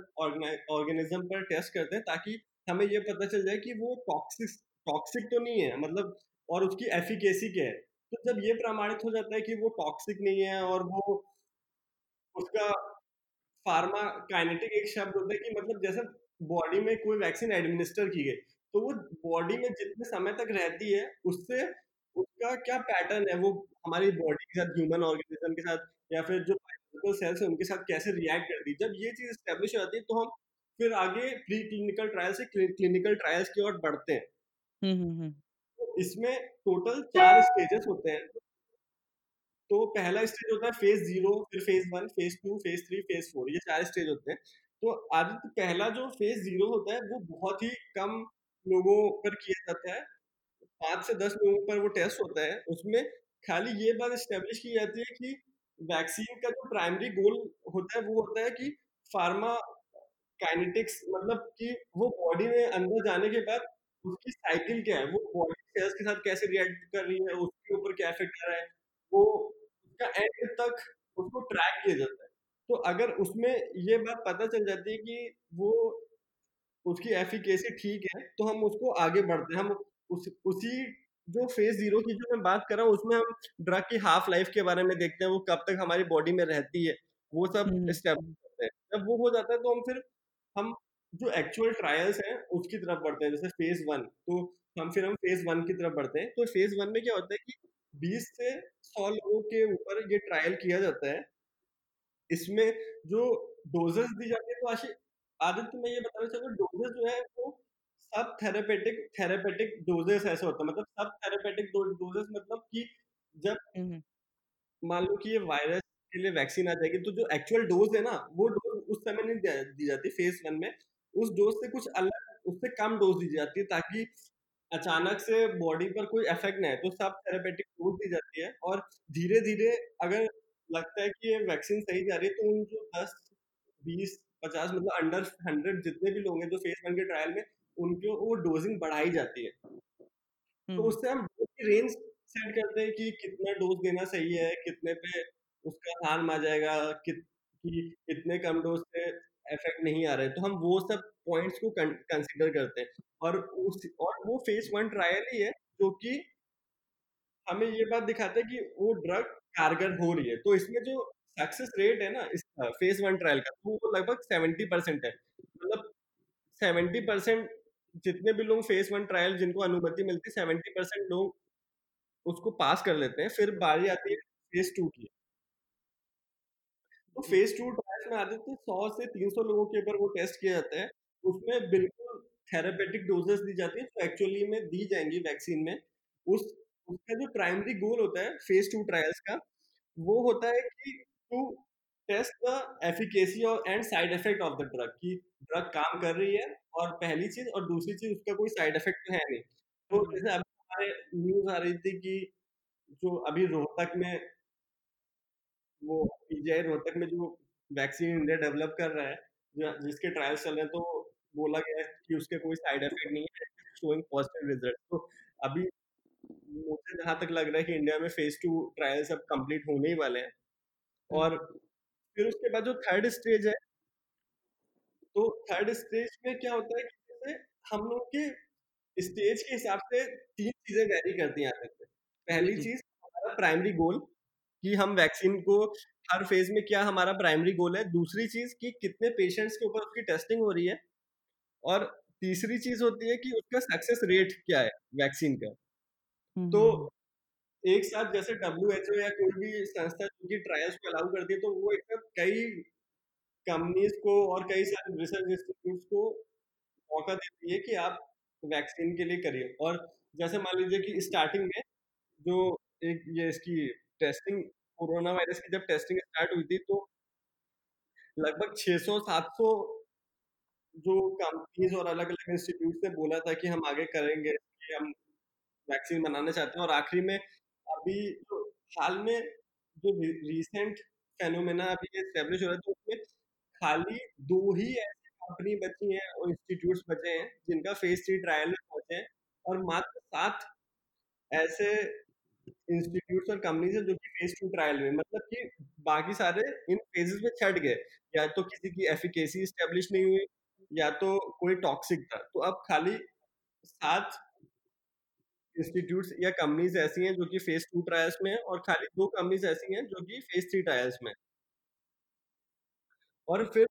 ऑर्गेनिज्म पर टेस्ट करते हैं ताकि हमें ये पता चल जाए कि वो टॉक्सिक टॉक्सिक तो नहीं है मतलब और उसकी एफिकेसी क्या है। तो जब ये प्रमाणित हो जाता है कि वो टॉक्सिक नहीं है और वो उसका फार्मा काइनेटिक एक शब्द होता है कि मतलब जैसे बॉडी में कोई वैक्सीन एडमिनिस्टर की गई तो वो बॉडी में जितने समय तक रहती है उससे उसका क्या पैटर्न है? वो हमारी बॉडी के साथ ह्यूमन ऑर्गेनिज्म के साथ या फिर जो बायोलॉजिकल सेल्स है उनके साथ कैसे रिएक्ट करती है? जब ये चीज़ स्टेब्लिश हो जाती है तो हम फिर आगे प्री क्लिनिकल ट्रायल से क्लिनिकल ट्रायल्स की ओर बढ़ते हैं। तो इसमें टोटल चार स्टेजेस होते हैं। तो पहला स्टेज होता है फ़ेज़ ज़ीरो फिर phase one phase two phase three phase four ये चार स्टेज होते हैं। तो आदित्य पहला जो फ़ेज़ ज़ीरो होता है वो बहुत ही कम लोगों पर किया जाता है। पाँच से दस लोगों पर वो टेस्ट होता है। उसमें खाली ये बात स्टेब्लिश की जाती है कि वैक्सीन का जो प्राइमरी गोल होता है, वो होता है कि फार्मा काइनेटिक्स मतलब कि वो बॉडी में अंदर जाने के बाद उसकी साइकिल क्या है? वो बॉडी सेल्स के साथ कैसे रिएक्ट कर रही है? उसके ऊपर क्या इफ़ेक्ट आ रहा है? वो उसका एंड तक उसको ट्रैक किया जाता है। तो अगर उसमें ये बात पता चल जाती है कि वो उसकी एफिकेसी ठीक है तो हम उसको आगे बढ़ते हैं। हम उस उसी जो फ़ेज़ ज़ीरो की जो मैं बात कर रहा हूँ उसमें हम ड्रग की हाफ़ लाइफ के बारे में देखते हैं वो कब तक हमारी बॉडी में रहती है वो सब स्टेप करते हैं। जब वो हो जाता है तो हम फिर हम जो एक्चुअल ट्रायल्स हैं उसकी तरफ़ बढ़ते हैं जैसे फ़ेज़ वन तो हम फिर हम फ़ेज़ वन की तरफ़ बढ़ते हैं। तो फ़ेज़ वन में क्या होता है कि 20 से सौ लोगों के ऊपर ये ट्रायल किया जाता है। इसमें जो डोजेस दी जाती है तो आदित्य मैं ये बताना चाहूँगा डोजेस जो है वो सब थेरेपेटिक थेरेपेटिक डोजेस ऐसे होता है। मतलब सब थेरेपेटिक डोजेस मतलब कि जब मान लो कि ये वायरस के लिए वैक्सीन आ जाएगी तो जो एक्चुअल डोज है ना वो डोज उस समय नहीं दी जाती फ़ेज़ वन में। उस डोज से कुछ अलग उससे कम डोज दी जाती है ताकि अचानक से बॉडी पर कोई इफ़ेक्ट ना है तो सब थेरेपेटिक डोज दी जाती है और धीरे धीरे अगर लगता है कि ये वैक्सीन सही जा रही है तो उन जो दस बीस पचास मतलब अंडर हंड्रेड जितने भी लोग हैं जो फ़ेज़ वन के ट्रायल में उनको वो डोजिंग बढ़ाई जाती है। तो उससे हम रेंज सेट करते हैं कि कितना डोज देना सही है कितने पे उसका हार्म आ जाएगा कि, कि इतने कम डोज से इफ़ेक्ट नहीं आ रहे। तो हम वो सब पॉइंट्स को कंसिडर करते हैं। और उस और वो फ़ेज़ वन ट्रायल ही है जो कि हमें ये बात दिखाता है कि वो ड्रग कारगर हो रही है। तो इसमें जो सक्सेस रेट है ना इस फ़ेज़ वन ट्रायल का तो वो लगभग सेवेंटी परसेंट है। मतलब सेवेंटी परसेंट जितने भी लोग फ़ेज़ वन ट्रायल जिनको अनुमति मिलती है सेवेंटी परसेंट लोग उसको पास कर लेते हैं फिर बारी आती है फ़ेज़ टू की। तो फ़ेज़ टू ट्रायल में आते थे सौ से तीन सौ लोगों के ऊपर वो टेस्ट किया जाता है उसमें बिल्कुल थेरापेटिक डोजेस दी जाती है जो एक्चुअली में दी जाएँगी वैक्सीन में। उस उसका जो प्राइमरी गोल होता है फ़ेज़ टू ट्रायल्स का वो होता है कि टू टेस्ट द एफिकेसी और and side effect of the drug की ड्रग काम कर रही है और पहली चीज़ और दूसरी चीज़ उसका कोई साइड इफ़ेक्ट तो है नहीं तो हम्म। जैसे अभी हमारे न्यूज़ आ रही थी कि जो अभी रोहतक में वो पीजीआई रोहतक में जो वैक्सीन इंडिया डेवलप कर रहा है जिसके ट्रायल्स चल रहे हैं तो बोला गया है कि उसके कोई साइड इफ़ेक्ट नहीं है शोइंग पॉजिटिव रिज़ल्ट तो अभी मुझे जहाँ तक लग रहा है कि इंडिया में फ़ेज़ टू ट्रायल्स अब कंप्लीट होने ही वाले हैं। और फिर उसके बाद जो थर्ड स्टेज है तो थर्ड स्टेज में क्या होता है कि जैसे हम लोग के स्टेज के हिसाब से तीन चीज़ें वेरी करती हैं आते पहली चीज़ हमारा प्राइमरी गोल कि हम वैक्सीन को हर फ़ेज़ में क्या हमारा प्राइमरी गोल है। दूसरी चीज़ कि कितने पेशेंट्स के ऊपर उसकी टेस्टिंग हो रही है। और तीसरी चीज़ होती है कि उसका सक्सेस रेट क्या है वैक्सीन का। तो एक साथ जैसे डब्ल्यू एच ओ या कोई भी संस्था जो कि ट्रायल्स को अलाउ करती है तो वो एक कई कंपनीज़ को और कई सारे रिसर्च इंस्टीट्यूट को मौका देती है कि आप वैक्सीन के लिए करिए। और जैसे मान लीजिए कि स्टार्टिंग में जो एक ये इसकी टेस्टिंग कोरोना वायरस की जब टेस्टिंग स्टार्ट हुई थी तो लगभग 600-700 जो कंपनीज़ और अलग अलग इंस्टीट्यूट ने बोला था कि हम आगे करेंगे, कि हम वैक्सीन बनाना चाहते हैं। और आखिरी में अभी जो हाल में जो रिसेंट फेनोमेना अभी एस्टेब्लिश हो रहा है तो उसमें खाली दो ही ऐसी कंपनी बची हैं और इंस्टीट्यूट्स बचे हैं, जिनका फ़ेज़ थ्री ट्रायल में पहुँचे हैं और मात्र सात ऐसे इंस्टीट्यूट्स और कंपनीज़ है जो कि फ़ेज़ टू ट्रायल में मतलब कि बाकी सारे इन फेजेस में छट गए। या तो किसी की एफिकेसी स्टेब्लिश नहीं हुई, या तो कोई टॉक्सिक था। तो अब खाली सात इंस्टीट्यूट्स या कंपनीज़ ऐसी हैं जो कि फ़ेज़ टू ट्रायल्स में है और खाली दो कंपनीज़ ऐसी हैं जो कि फ़ेज़ थ्री ट्रायल्स में और फिर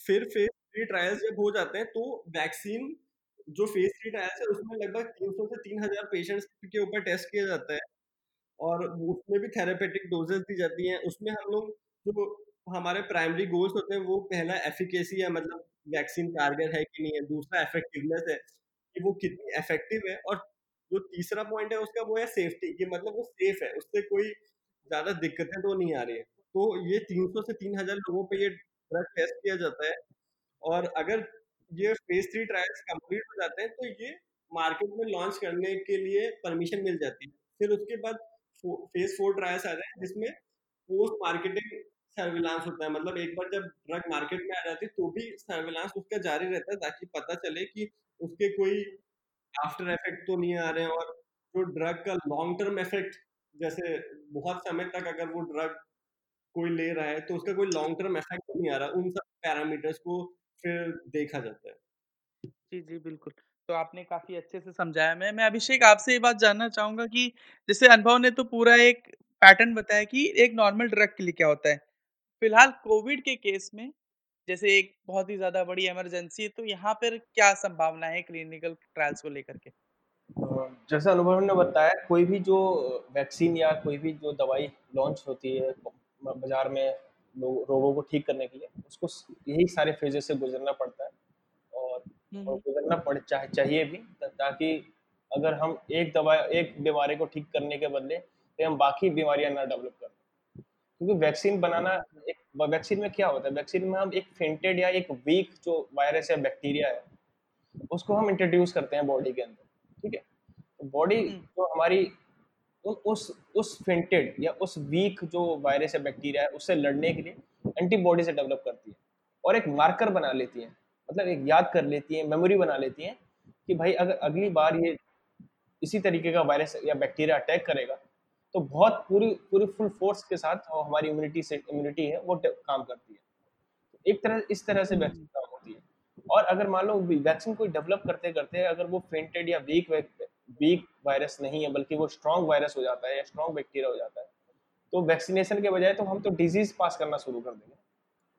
फिर फ़ेज़ थ्री ट्रायल्स जब हो जाते हैं तो वैक्सीन, जो फ़ेज़ थ्री ट्रायल्स है उसमें लगभग 300 से 3000 पेशेंट्स के ऊपर टेस्ट किया जाता है और उसमें भी थेरेपेटिक डोजेस दी जाती हैं। उसमें हम लोग जो हमारे प्राइमरी गोल्स होते हैं वो पहला एफिकेसी है मतलब वैक्सीन कारगर है कि नहीं है, दूसरा इफेक्टिवनेस है कि वो कितनी इफ़ेक्टिव है और जो तीसरा पॉइंट है, उसका वो है सेफ्टी कि मतलब वो सेफ़ है, उससे कोई ज़्यादा दिक्कतें तो नहीं आ रही है। तो ये 300 से 3000 लोगों पे ये ड्रग टेस्ट किया जाता है और अगर ये फ़ेज़ थ्री ट्रायल्स कंप्लीट हो जाते हैं तो ये मार्केट में लॉन्च करने के लिए परमिशन मिल जाती है। फिर उसके बाद फ़ेज़ फोर ट्रायल्स आ जाए जिसमें पोस्ट मार्केटिंग सर्विलांस होता है। मतलब एक बार जब ड्रग मार्केट में आ जाती है तो भी सर्विलांस उसका जारी रहता है, ताकि पता चले कि उसके कोई आफ्टर इफ़ेक्ट तो नहीं आ रहे हैं और जो ड्रग का लॉन्ग टर्म इफ़ेक्ट जैसे बहुत समय तक अगर वो ड्रग कोई ले रहा है तो उसका कोई लॉन्ग टर्म इफ़ेक्ट नहीं आ रहा, उन सब पैरामीटर्स को फिर देखा जाता है। जी जी, बिल्कुल। तो आपने काफ़ी अच्छे से समझाया मैं मैं अभिषेक आपसे ये बात जानना चाहूँगा कि जैसे अनुभव ने तो पूरा एक पैटर्न बताया कि एक नॉर्मल ड्रग के लिए क्या होता है। फ़िलहाल कोविड के केस में जैसे एक बहुत ही ज़्यादा बड़ी इमरजेंसी है, तो यहाँ पर क्या संभावना है क्लिनिकल ट्रायल्स को लेकर के? जैसा अनुभव ने बताया कोई भी जो वैक्सीन या कोई भी जो दवाई लॉन्च होती है बाज़ार में रोगों को ठीक करने के लिए उसको यही सारे फेजेस से गुजरना पड़ता है और, और गुजरना पड़ चाह, चाहिए भी ताकि अगर हम एक दवा एक बीमारी को ठीक करने के बदले तो हम बाकी बीमारियाँ ना डेवलप करें क्योंकि वैक्सीन बनाना एक वैक्सीन में क्या होता है वैक्सीन में हम एक फेंटेड या एक वीक जो वायरस या बैक्टीरिया है उसको हम इंट्रोड्यूस करते हैं बॉडी के अंदर ठीक है तो बॉडी हम्म। जो हमारी उस उस फेंटेड या उस वीक जो वायरस या बैक्टीरिया है उससे लड़ने के लिए एंटीबॉडी से डेवलप करती है और एक मार्कर बना लेती है मतलब एक याद कर लेती है मेमोरी बना लेती है कि भाई अगर अगली बार ये इसी तरीके का वायरस या बैक्टीरिया अटैक करेगा तो बहुत पूरी पूरी फुल फोर्स के साथ हमारी इम्यूनिटी से इम्यूनिटी है वो काम करती है। एक तरह इस तरह से वैक्सीन काम होती है। और अगर मान लो वैक्सीन कोई डेवलप करते करते अगर वो फेंटेड या वीक वीक वायरस नहीं है बल्कि वो स्ट्रॉन्ग वायरस हो जाता है या स्ट्रॉन्ग बैक्टीरिया हो जाता है तो वैक्सीनेशन के बजाय तो हम तो डिज़ीज़ पास करना शुरू कर देंगे।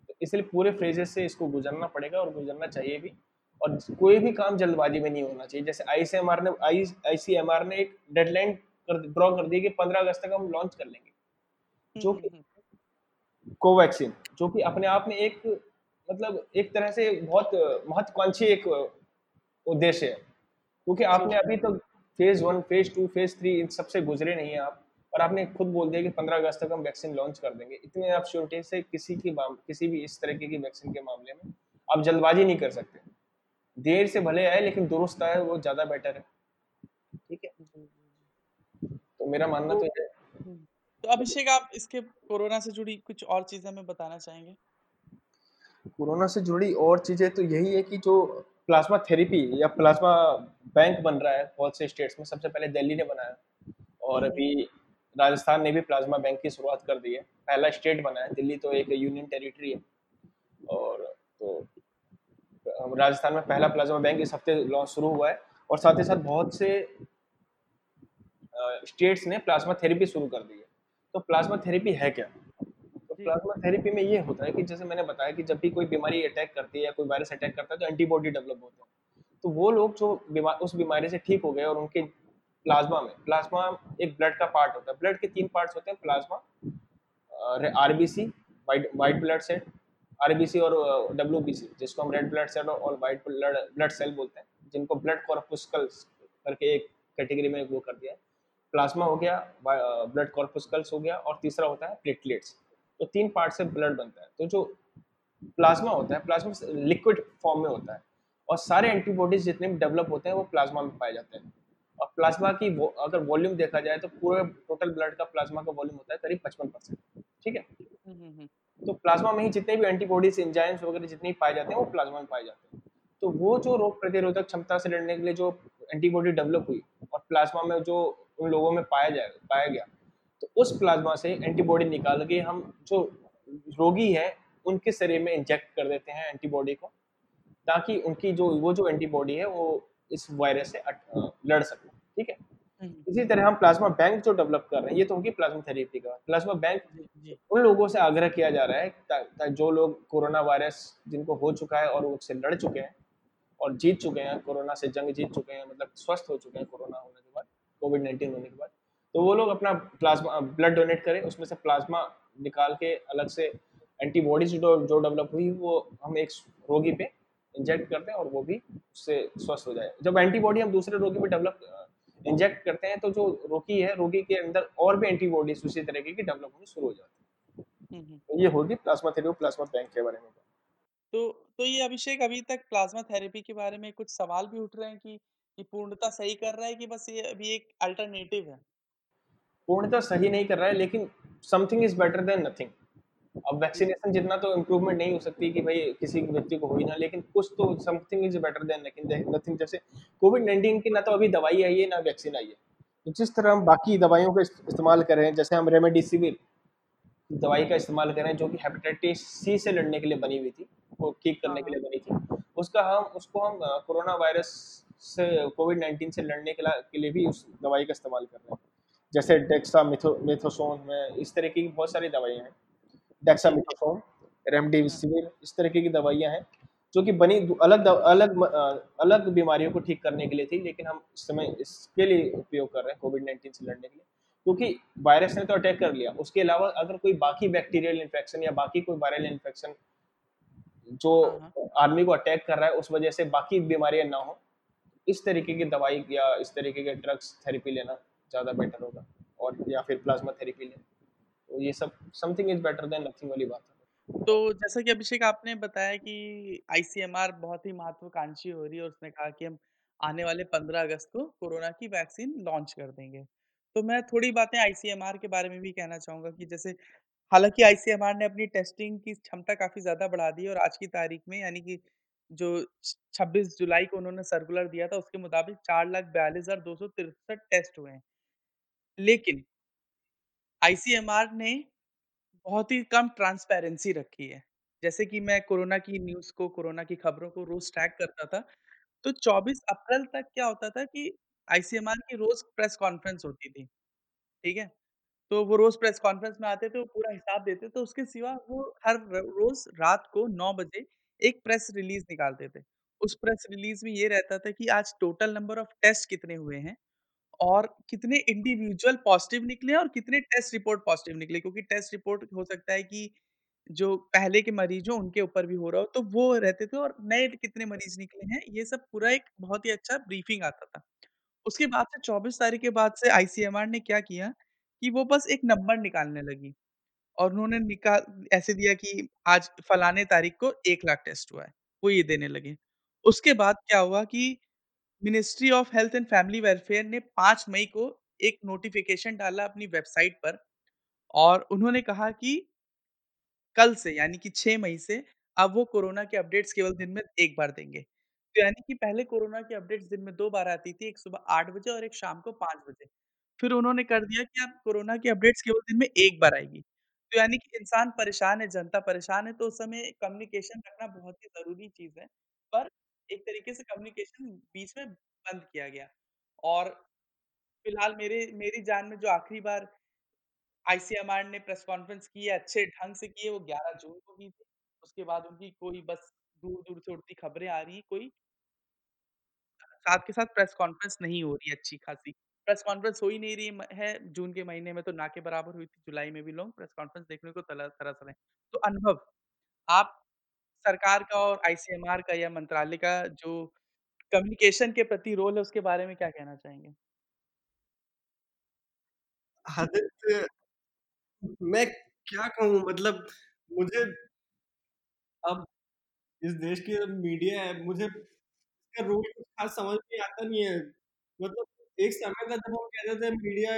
तो इसलिए पूरे फ्रेजेस से इसको गुजरना पड़ेगा और गुजरना चाहिए भी। और कोई भी काम जल्दबाजी में नहीं होना चाहिए। जैसे आईसीएमआर ने आई आईसीएमआर ने एक डेडलाइन कर ड्रॉ कर दी कि 15 अगस्त तक हम लॉन्च कर लेंगे। जो कि कोवैक्सीन जो कि अपने आप में एक मतलब एक तरह से बहुत महत्वाकांक्षी एक उद्देश्य है। क्योंकि आपने अभी तो phase one phase two phase three इन सबसे गुजरे नहीं है आप और आपने खुद बोल दिया कि पंद्रह अगस्त तक हम वैक्सीन लॉन्च कर देंगे। इतने आप श्योरिटी से किसी की किसी भी इस तरीके की वैक्सीन के मामले में आप जल्दबाजी नहीं कर सकते। देर से भले आए लेकिन दुरुस्त आए वो ज़्यादा बेटर है। मेरा मानना तो, तो ये हम्म, तो अभिषेक आप इसके कोरोना से जुड़ी कुछ और चीज़ें हमें बताना चाहेंगे? कोरोना से जुड़ी और चीज़ें तो यही है कि जो प्लाज्मा थेरेपी या प्लाज्मा बैंक बन रहा है बहुत से स्टेट्स में सबसे पहले दिल्ली ने बनाया। और हम्म। अभी राजस्थान ने भी प्लाज्मा बैंक की शुरुआत कर दी है। पहला स्टेट बना है दिल्ली तो एक यूनियन टेरिटरी है। और तो राजस्थान में पहला प्लाज्मा बैंक इस हफ़्ते लॉन्च शुरू हुआ है। और साथ ही साथ बहुत से स्टेट्स ने प्लाज्मा थेरेपी शुरू कर दी है। तो प्लाज्मा थेरेपी है क्या? तो प्लाज्मा थेरेपी में ये होता है कि जैसे मैंने बताया कि जब भी कोई बीमारी अटैक करती है या कोई वायरस अटैक करता है तो एंटीबॉडी डेवलप होते हैं। तो वो लोग जो बीमार उस बीमारी से ठीक हो गए और उनके प्लाज्मा में प्लाज्मा एक ब्लड का पार्ट होता है। ब्लड के तीन पार्ट्स होते हैं plasma R RBC white white blood cell RBC और डब्ल्यूबीसी जिसको हम रेड ब्लड सेल और वाइट ब्लड ब्लड सेल बोलते हैं जिनको ब्लड कॉर्पुस्कल्स करके एक कैटेगरी में वो कर दिया है। प्लाज्मा हो गया ब्लड कॉर्पुस्कल्स हो गया और तीसरा होता है प्लेटलेट्स तो तीन पार्ट से ब्लड बनता है। तो जो प्लाज्मा होता है प्लाज्मा लिक्विड फॉर्म में होता है और सारे एंटीबॉडीज जितने भी डेवलप होते हैं वो प्लाज्मा में पाए जाते हैं। और प्लाज्मा की वो, अगर वॉल्यूम देखा जाए तो पूरे टोटल ब्लड का प्लाज्मा का वॉल्यूम होता है करीब पचपन परसेंट ठीक है? हम्म, हम्म, हम्म। तो प्लाज्मा में ही जितने भी एंटीबॉडीज इंजाइम्स वगैरह जितने पाए जाते हैं वो प्लाज्मा में पाए जाते हैं। तो वो जो रोग प्रतिरोधक क्षमता से लड़ने के लिए जो एंटीबॉडी डेवलप हुई और प्लाज्मा में जो उन लोगों में पाया जाए पाया गया। तो उस प्लाज्मा से एंटीबॉडी निकाल के हम जो रोगी है उनके शरीर में इंजेक्ट कर देते हैं एंटीबॉडी को ताकि उनकी जो वो जो एंटीबॉडी है वो इस वायरस से लड़ सके ठीक है? हम्म। इसी तरह हम प्लाज्मा बैंक जो डेवलप कर रहे हैं ये तो होगी प्लाज्मा थेरेपी का। प्लाज्मा बैंक उन लोगों से आग्रह किया जा रहा है ता, ता जो लोग कोरोना वायरस जिनको हो चुका है और उससे लड़ चुके हैं और जीत चुके हैं कोरोना से जंग जीत चुके हैं मतलब स्वस्थ हो चुके हैं कोरोना होने के बाद कोविड नाइन्टीन होने के बाद। तो वो लोग अपना प्लाज्मा ब्लड डोनेट करें उसमें से प्लाज्मा निकाल के अलग से एंटीबॉडीज जो जो डेवलप हुई वो हम एक रोगी पे इंजेक्ट करते हैं और वो भी उससे स्वस्थ हो जाए। जब एंटीबॉडी हम दूसरे रोगी पे डेवलप इंजेक्ट करते हैं तो जो रोगी है रोगी के अंदर और भी एंटीबॉडीज उसी तरीके की डेवलप होनी शुरू हो जाती है। तो ये होगी प्लाज्मा थेरेपी प्लाज्मा बैंक के बारे में। तो तो ये अभिषेक अभी तक प्लाज्मा थेरेपी के बारे में कुछ सवाल भी उठ रहे हैं कि ये पूर्णतः सही कर रहा है कि बस ये अभी एक अल्टरनेटिव है? पूर्णतः सही नहीं कर रहा है लेकिन something is better than nothing अब वैक्सीनेशन जितना तो इम्प्रूवमेंट नहीं हो सकती कि भाई किसी व्यक्ति को हो ही ना लेकिन कुछ तो something is better than nothing जैसे कोविड नाइन्टीन की ना तो अभी दवाई आई है ना वैक्सीन आई है। तो जिस तरह हम बाकी दवाइयों का इस्तेमाल कर रहे हैं जैसे हम रेमेडिसिविर दवाई का इस्तेमाल कर रहे हैं जो कि हेपेटाइटिस सी से लड़ने के लिए बनी हुई थी वो ठीक करने के लिए बनी थी उसका हम उसको हम कोरोना वायरस से कोविड नाइन्टीन से लड़ने के के लिए भी उस दवाई का इस्तेमाल कर रहे हैं। जैसे डेक्सा मिथोसोन में इस तरह की बहुत सारी दवाइयाँ हैं। डेक्सामिथोसोन रेमडेसिविर इस तरीके की दवाइयाँ हैं जो कि बनी अलग अलग अलग बीमारियों को ठीक करने के लिए थी लेकिन हम इस समय इसके लिए उपयोग कर रहे हैं कोविड नाइन्टीन से लड़ने के लिए। क्योंकि वायरस ने तो अटैक कर लिया। उसके अलावा अगर कोई बाकी बैक्टीरियल इन्फेक्शन या बाकी कोई वायरल इन्फेक्शन जो हाँ, हाँ। आदमी को अटैक कर रहा है उस वजह से बाकी बीमारियाँ ना हो इस तरीके की दवाई या इस तरीके के ड्रग्स थेरेपी लेना ज़्यादा बेटर होगा और या फिर प्लाज्मा थेरेपी लेना तो ये सब something is better than nothing वाली बात है। तो जैसा कि अभिषेक आपने बताया कि आईसीएमआर बहुत ही महत्वाकांक्षी हो रही है और उसने कहा कि हम आने वाले 15 अगस्त को कोरोना की वैक्सीन लॉन्च कर देंगे। तो मैं थोड़ी बातें आईसीएमआर के बारे में भी कहना चाहूँगा कि जैसे हालाँकि आईसीएमआर ने अपनी टेस्टिंग की क्षमता काफ़ी ज़्यादा बढ़ा दी है और आज की तारीख में यानी कि जो 26 जुलाई को उन्होंने सर्कुलर दिया था उसके मुताबिक चार लाख बयालीस हज़ार दो सौ तिरसठ टेस्ट हुए हैं लेकिन आईसीएमआर ने बहुत ही कम ट्रांसपेरेंसी रखी है। जैसे कि मैं कोरोना की न्यूज़ को, कोरोना की खबरों को रोज़ ट्रैक करता था, तो 24 अप्रैल तक क्या होता था कि आईसीएमआर की रोज़ प्रेस कॉन्फ्रेंस होती थी, ठीक है? तो वो रोज़ प्रेस कॉन्फ्रेंस में आते थे, वो पूरा हिसाब देते तो उसके सिवा वो हर रोज़ रात को 9 बजे एक प्रेस रिलीज़ निकालते थे। उस प्रेस रिलीज़ में ये रहता था कि आज टोटल नंबर ऑफ़ टेस्ट कितने हुए हैं और कितने इंडिविजुअल पॉज़िटिव निकले और कितने टेस्ट रिपोर्ट पॉज़िटिव निकले क्योंकि टेस्ट रिपोर्ट हो सकता है कि जो पहले के मरीज़ हों, उनके ऊपर भी हो रहा हो, तो वो रहते थे और नए कितने मरीज़ निकले हैं, ये सब पूरा एक बहुत ही अच्छा ब्रीफिंग आता था। उसके बाद से 24 तारीख के बाद से आईसीएमआर ने क्या किया कि वो बस एक नंबर निकालने लगी और उन्होंने निकाल ऐसे दिया कि आज फलाने तारीख को 1 लाख टेस्ट हुआ है, वो ये देने लगे। उसके बाद क्या हुआ कि ministry of health and family welfare ने 5 मई को एक नोटिफ़िकेशन डाला अपनी वेबसाइट पर और उन्होंने कहा कि कल से यानी कि 6 मई से अब वो कोरोना के अपडेट्स केवल दिन में 1 बार देंगे। तो यानी कि पहले कोरोना की अपडेट्स दिन में 2 बार आती थी, एक सुबह 8 बजे और एक शाम को 5 बजे। फिर उन्होंने कर दिया कि अब कोरोना की अपडेट्स केवल दिन में 1 बार आएगी। तो यानी कि इंसान परेशान है, जनता परेशान है, तो उस समय कम्युनिकेशन रखना बहुत ही ज़रूरी चीज़ है। पर एक तरीके से कम्युनिकेशन बीच में बंद किया गया और फ़िलहाल मेरे मेरी जान में जो आखिरी बार आईसीएमआर ने प्रेस कॉन्फ्रेंस की है, अच्छे ढंग से की है, वो 11 जून को की थी। उसके बाद उनकी कोई बस दूर-दूर से उड़ती खबरें आ रही कोई साथ के साथ प्रेस कॉन्फ्रेंस नहीं हो रही है अच्छी-खासी। प्रेस कॉन्फ्रेंस हो ही नहीं रही है, जून के महीने में तो ना के बराबर हुई थी, जुलाई में भी लोग प्रेस कॉन्फ्रेंस देखने को तला तरस रहे। तो अनुभव, आप सरकार का और आईसीएमआर का या मंत्रालय का जो कम्युनिकेशन के प्रति रोल है, उसके बारे में क्या कहना चाहेंगे? मैं क्या कहूँ मतलब मुझे अब इस देश की मीडिया है, मुझे रोल ख़ास समझ में आता नहीं है। मतलब एक समय था जब हम कहते थे media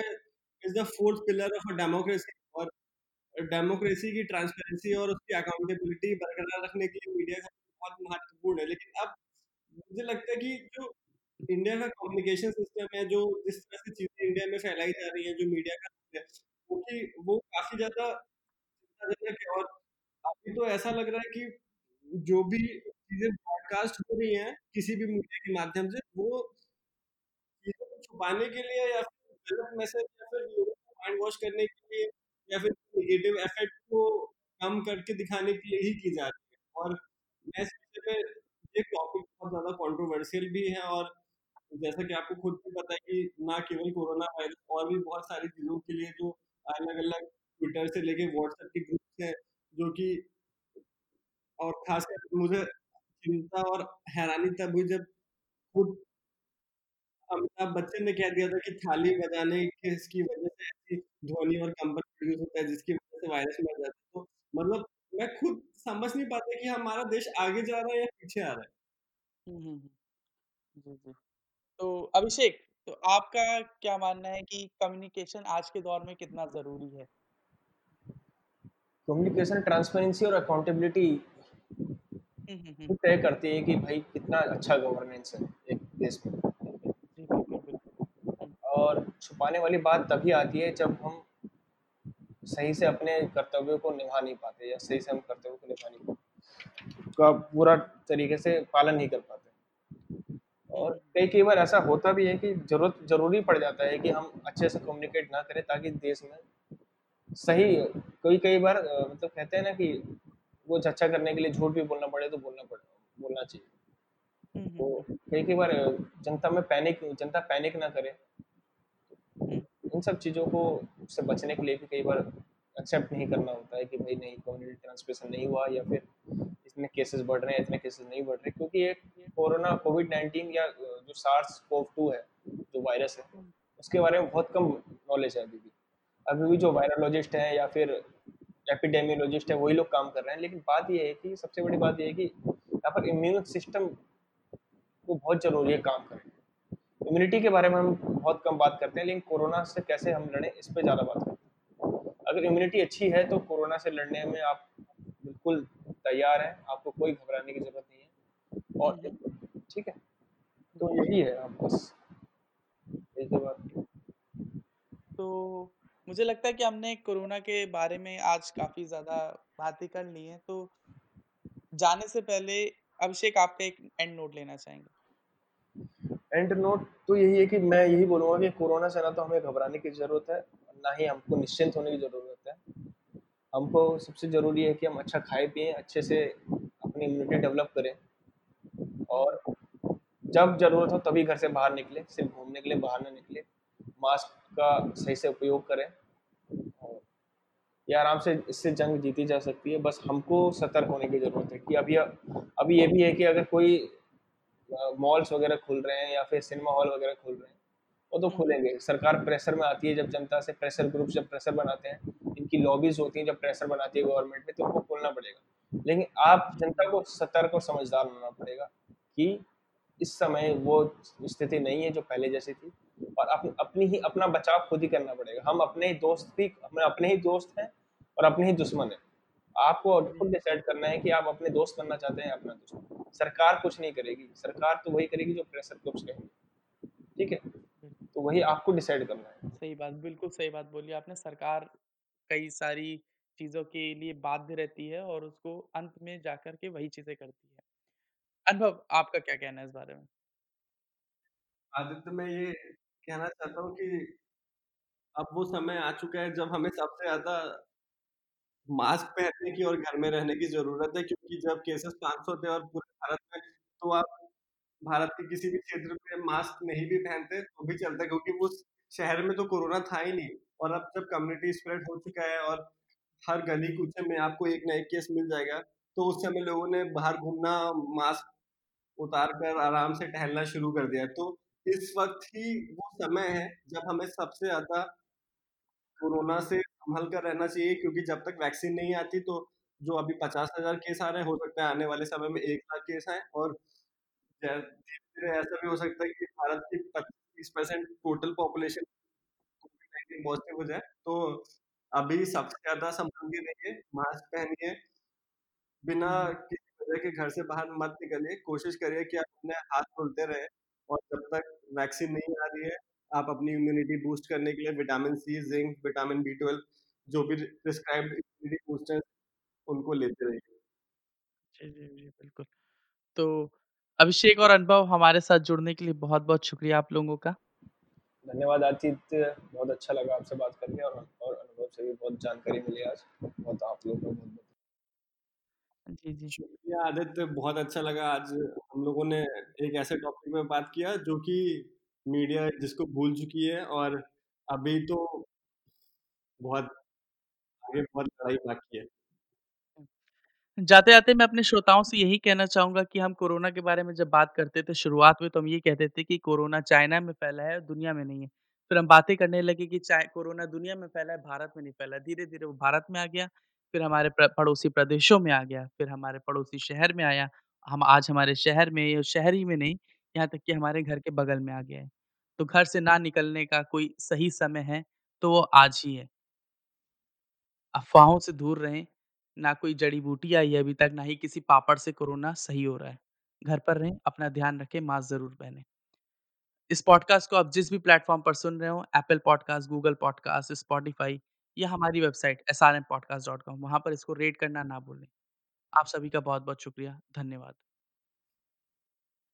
is the fourth pillar of a democracy और डेमोक्रेसी की ट्रांसपेरेंसी और उसकी अकाउंटेबिलिटी बरकरार रखने के लिए मीडिया का बहुत महत्वपूर्ण है। लेकिन अब मुझे लगता है कि जो इंडिया का कम्युनिकेशन सिस्टम है, जो जिस तरह से चीज़ें इंडिया में फैलाई जा रही है जो मीडिया का है, वो कि वो काफ़ी ज़्यादा चिंताजनक है और अभी तो ऐसा लग रहा है कि जो भी चीज़ें ब्रॉडकास्ट हो रही हैं, किसी भी मीडिया के माध्यम से, वो छुपाने के लिए या फिर गलत मैसेज या फिर लोगों को माइंड वॉश करने के लिए या फिर नेगेटिव इफ़ेक्ट को कम करके दिखाने के लिए ही की जा रही है। और मैं विषय पे ये टॉपिक बहुत ज़्यादा कंट्रोवर्शियल भी है और जैसा कि आपको खुद भी पता है कि ना केवल कोरोना वायरस और भी बहुत सारी चीज़ों के लिए जो अलग-अलग ट्विटर से लेके व्हाट्सएप के ग्रुप्स हैं, जो कि और खासकर मुझे चिंता और हैरानी तब हुई जब खुद अमिताभ बच्चन ने कह दिया था कि थाली बजाने के इसकी वजह से ऐसी ध्वनि और कंपन प्रोड्यूस होता है जिसकी वजह से वायरस मर जाता है। तो मतलब मैं खुद समझ नहीं पाता कि हमारा देश आगे जा रहा है या पीछे आ रहा है। जी, जी। तो अभिषेक, तो आपका क्या मानना है कि कम्युनिकेशन आज के दौर में कितना ज़रूरी है? कम्युनिकेशन, ट्रांसपेरेंसी और अकाउंटेबिलिटी। तय करती है कि भाई कितना अच्छा गवर्नेंस है एक देश में। जी, बिल्कुल, बिल्कुल। हुँ। और छुपाने वाली बात तभी आती है जब हम सही से अपने कर्तव्यों को निभा नहीं पाते या सही से हम कर्तव्यों को निभा नहीं पाते, का पूरा तरीके से पालन नहीं कर पाते। और कई कई बार ऐसा होता भी है कि ज़रूरत ज़रूरी पड़ जाता है कि हम अच्छे से कम्युनिकेट ना करें ताकि देश में सही कई कई बार मतलब कहते हैं ना कि वो अच्छा करने के लिए झूठ भी बोलना पड़े तो बोलना पड़े बोलना चाहिए। हुँ, हुँ, तो कई कई बार जनता में पैनिक जनता पैनिक ना करे। इन सब चीज़ों को से बचने के लिए भी कई बार एक्सेप्ट नहीं करना होता है कि भाई नहीं कम्युनिटी ट्रांसमिशन नहीं हुआ या फिर इतने केसेस बढ़ रहे हैं, इतने केसेस नहीं बढ़ रहे क्योंकि एक कोरोना कोविड-19 या जो सार्स कोव 2 है, जो वायरस है, उसके बारे में बहुत कम नॉलेज है अभी भी। अभी भी जो वायरोलॉजिस्ट हैं या फिर एपिडेमियोलॉजिस्ट है वही लोग काम कर रहे हैं। लेकिन बात यह है कि सबसे बड़ी बात यह है कि यहाँ पर इम्यून सिस्टम को बहुत ज़रूरी है काम करना। इम्यूनिटी के बारे में हम बहुत कम बात करते हैं, लेकिन कोरोना से कैसे हम लड़ें, इस पर ज़्यादा बात करते हैं। अगर इम्यूनिटी अच्छी है, तो कोरोना से लड़ने में आप बिल्कुल तैयार हैं, आपको कोई घबराने की ज़रूरत नहीं है और ठीक है? तो यही है अब बस तो तो मुझे लगता है कि हमने कोरोना के बारे में आज काफ़ी ज़्यादा बातें कर ली हैं, तो जाने से पहले अभिषेक आपका एक एंड नोट लेना चाहेंगे? एंड नोट तो यही है कि मैं यही बोलूँगा कि कोरोना से ना तो हमें घबराने की ज़रूरत है, ना ही हमको निश्चिंत होने की ज़रूरत है। हमको सबसे ज़रूरी है कि हम अच्छा खाए पिए अच्छे से अपनी इम्यूनिटी डेवलप करें। और जब ज़रूरत हो तभी घर से बाहर निकले सिर्फ़ घूमने के लिए बाहर ना निकले। मास्क का सही से उपयोग करें। ये आराम से इससे जंग जीती जा सकती है। बस हमको सतर्क होने की ज़रूरत है कि अभी अभी ये भी है कि अगर कोई मॉल्स वगैरह खुल रहे हैं या फिर सिनेमा हॉल वगैरह खुल रहे हैं वो तो खुलेंगे। सरकार प्रेशर में आती है जब जनता से प्रेशर ग्रुप जब प्रेशर बनाते हैं इनकी लॉबीज होती हैं जब प्रेशर बनाती है गवर्नमेंट में तो उनको खोलना पड़ेगा। लेकिन आप जनता को सतर्क और समझदार होना पड़ेगा कि इस समय वो स्थिति नहीं है जो पहले जैसी थी और अप, अपनी ही अपना बचाव खुद ही करना पड़ेगा। हम अपने ही दोस्त भी हम अपने ही दोस्त हैं और अपने ही दुश्मन है। आपको खुद डिसाइड करना है कि आप अपने दोस्त बनना चाहते हैं अपना दुश्मन सरकार कुछ नहीं करेगी। सरकार तो वही करेगी जो प्रेशर ग्रुप्स कहेंगे। ठीक है? तो वही आपको डिसाइड करना है। सही बात बिल्कुल सही बात बोली आपने। सरकार कई सारी चीज़ों के लिए बाध्य रहती है और उसको अंत में जाकर के वही चीज़ें करती है। अनुभव आपका क्या कहना है इस बारे में? आदित्य मैं ये कहना चाहता हूँ कि अब वो समय आ चुका है जब हमें सबसे ज़्यादा मास्क पहनने की और घर में रहने की ज़रूरत है, क्योंकि जब केसेस 500 थे और पूरे भारत में तो आप भारत के किसी भी क्षेत्र में मास्क नहीं भी पहनते तो भी चलता है, क्योंकि उस शहर में तो कोरोना था ही नहीं। और अब जब कम्युनिटी स्प्रेड हो चुका है और हर गली कूचे में आपको एक ना एक केस मिल जाएगा तो उस समय लोगों ने बाहर घूमना, मास्क उतार कर आराम से टहलना शुरू कर दिया। तो इस वक्त ही वो समय है, जब हमें सबसे ज़्यादा कोरोना से संभल कर रहना चाहिए क्योंकि जब तक वैक्सीन नहीं आती तो जो अभी पचास हज़ार केस आ रहे हैं हो सकता है आने वाले समय में एक लाख केस आए और धीरे धीरे ऐसा भी हो सकता है कि भारत की पच्चीस परसेंट टोटल पॉपुलेशन पॉजिटिव हो जाए तो अभी सबसे ज़्यादा संभल के रहिए मास्क पहनिए बिना किसी वजह के घर से बाहर मत निकलिए कोशिश करिए कि आप अपने हाथ धुलते रहे और जब तक वैक्सीन नहीं आ रही है आप अपनी इम्यूनिटी बूस्ट करने के लिए vitamin C zinc vitamin B twelve जो भी प्रिस्क्राइब्ड इम्यूनिटी बूस्टर उनको लेते रहिए। जी जी जी बिल्कुल। तो अभिषेक और अनुभव हमारे साथ जुड़ने के लिए बहुत बहुत शुक्रिया आप लोगों का। धन्यवाद आदित्य बहुत अच्छा लगा आपसे बात करके और और अनुभव से भी बहुत जानकारी मिली आज। बहुत आप लोगों को बहुत जी जी। शुक्रिया आदित्य। बहुत अच्छा लगा आज हम लोगों ने एक ऐसे टॉपिक में बात किया जो कि मीडिया जिसको भूल चुकी है और अभी तो बहुत आगे बहुत लड़ाई बाकी है जाते-जाते मैं अपने श्रोताओं से यही कहना चाहूँगा कि हम कोरोना के बारे में जब बात करते थे शुरुआत में तो हम ये कहते थे कि कोरोना चाइना में फैला है, दुनिया में नहीं है। फिर हम बातें करने लगे कि चाइ कोरोना दुनिया में फैला है, भारत में नहीं फैला। धीरे-धीरे वो भारत में आ गया, फिर हमारे पड़ोसी प्रदेशों में आ गया, फिर हमारे पड़ोसी शहर में आया। हम आज हमारे शहर में, शहर ही में नहीं, यहाँ तक कि हमारे घर के बगल में आ गया है। तो घर से ना निकलने का कोई सही समय है, तो वो आज ही है। अफ़वाहों से दूर रहें, ना कोई जड़ी-बूटी आई है अभी तक, ना ही किसी पापड़ से कोरोना सही हो रहा है। घर पर रहें, अपना ध्यान रखें, मास्क ज़रूर पहनें। इस पॉडकास्ट को आप जिस भी प्लेटफ़ॉर्म पर सुन रहे हो, Apple podcast, Google podcast, Spotify या हमारी website S R M podcast dot com वहाँ पर इसको रेट करना ना भूलें। आप सभी का बहुत-बहुत शुक्रिया। धन्यवाद।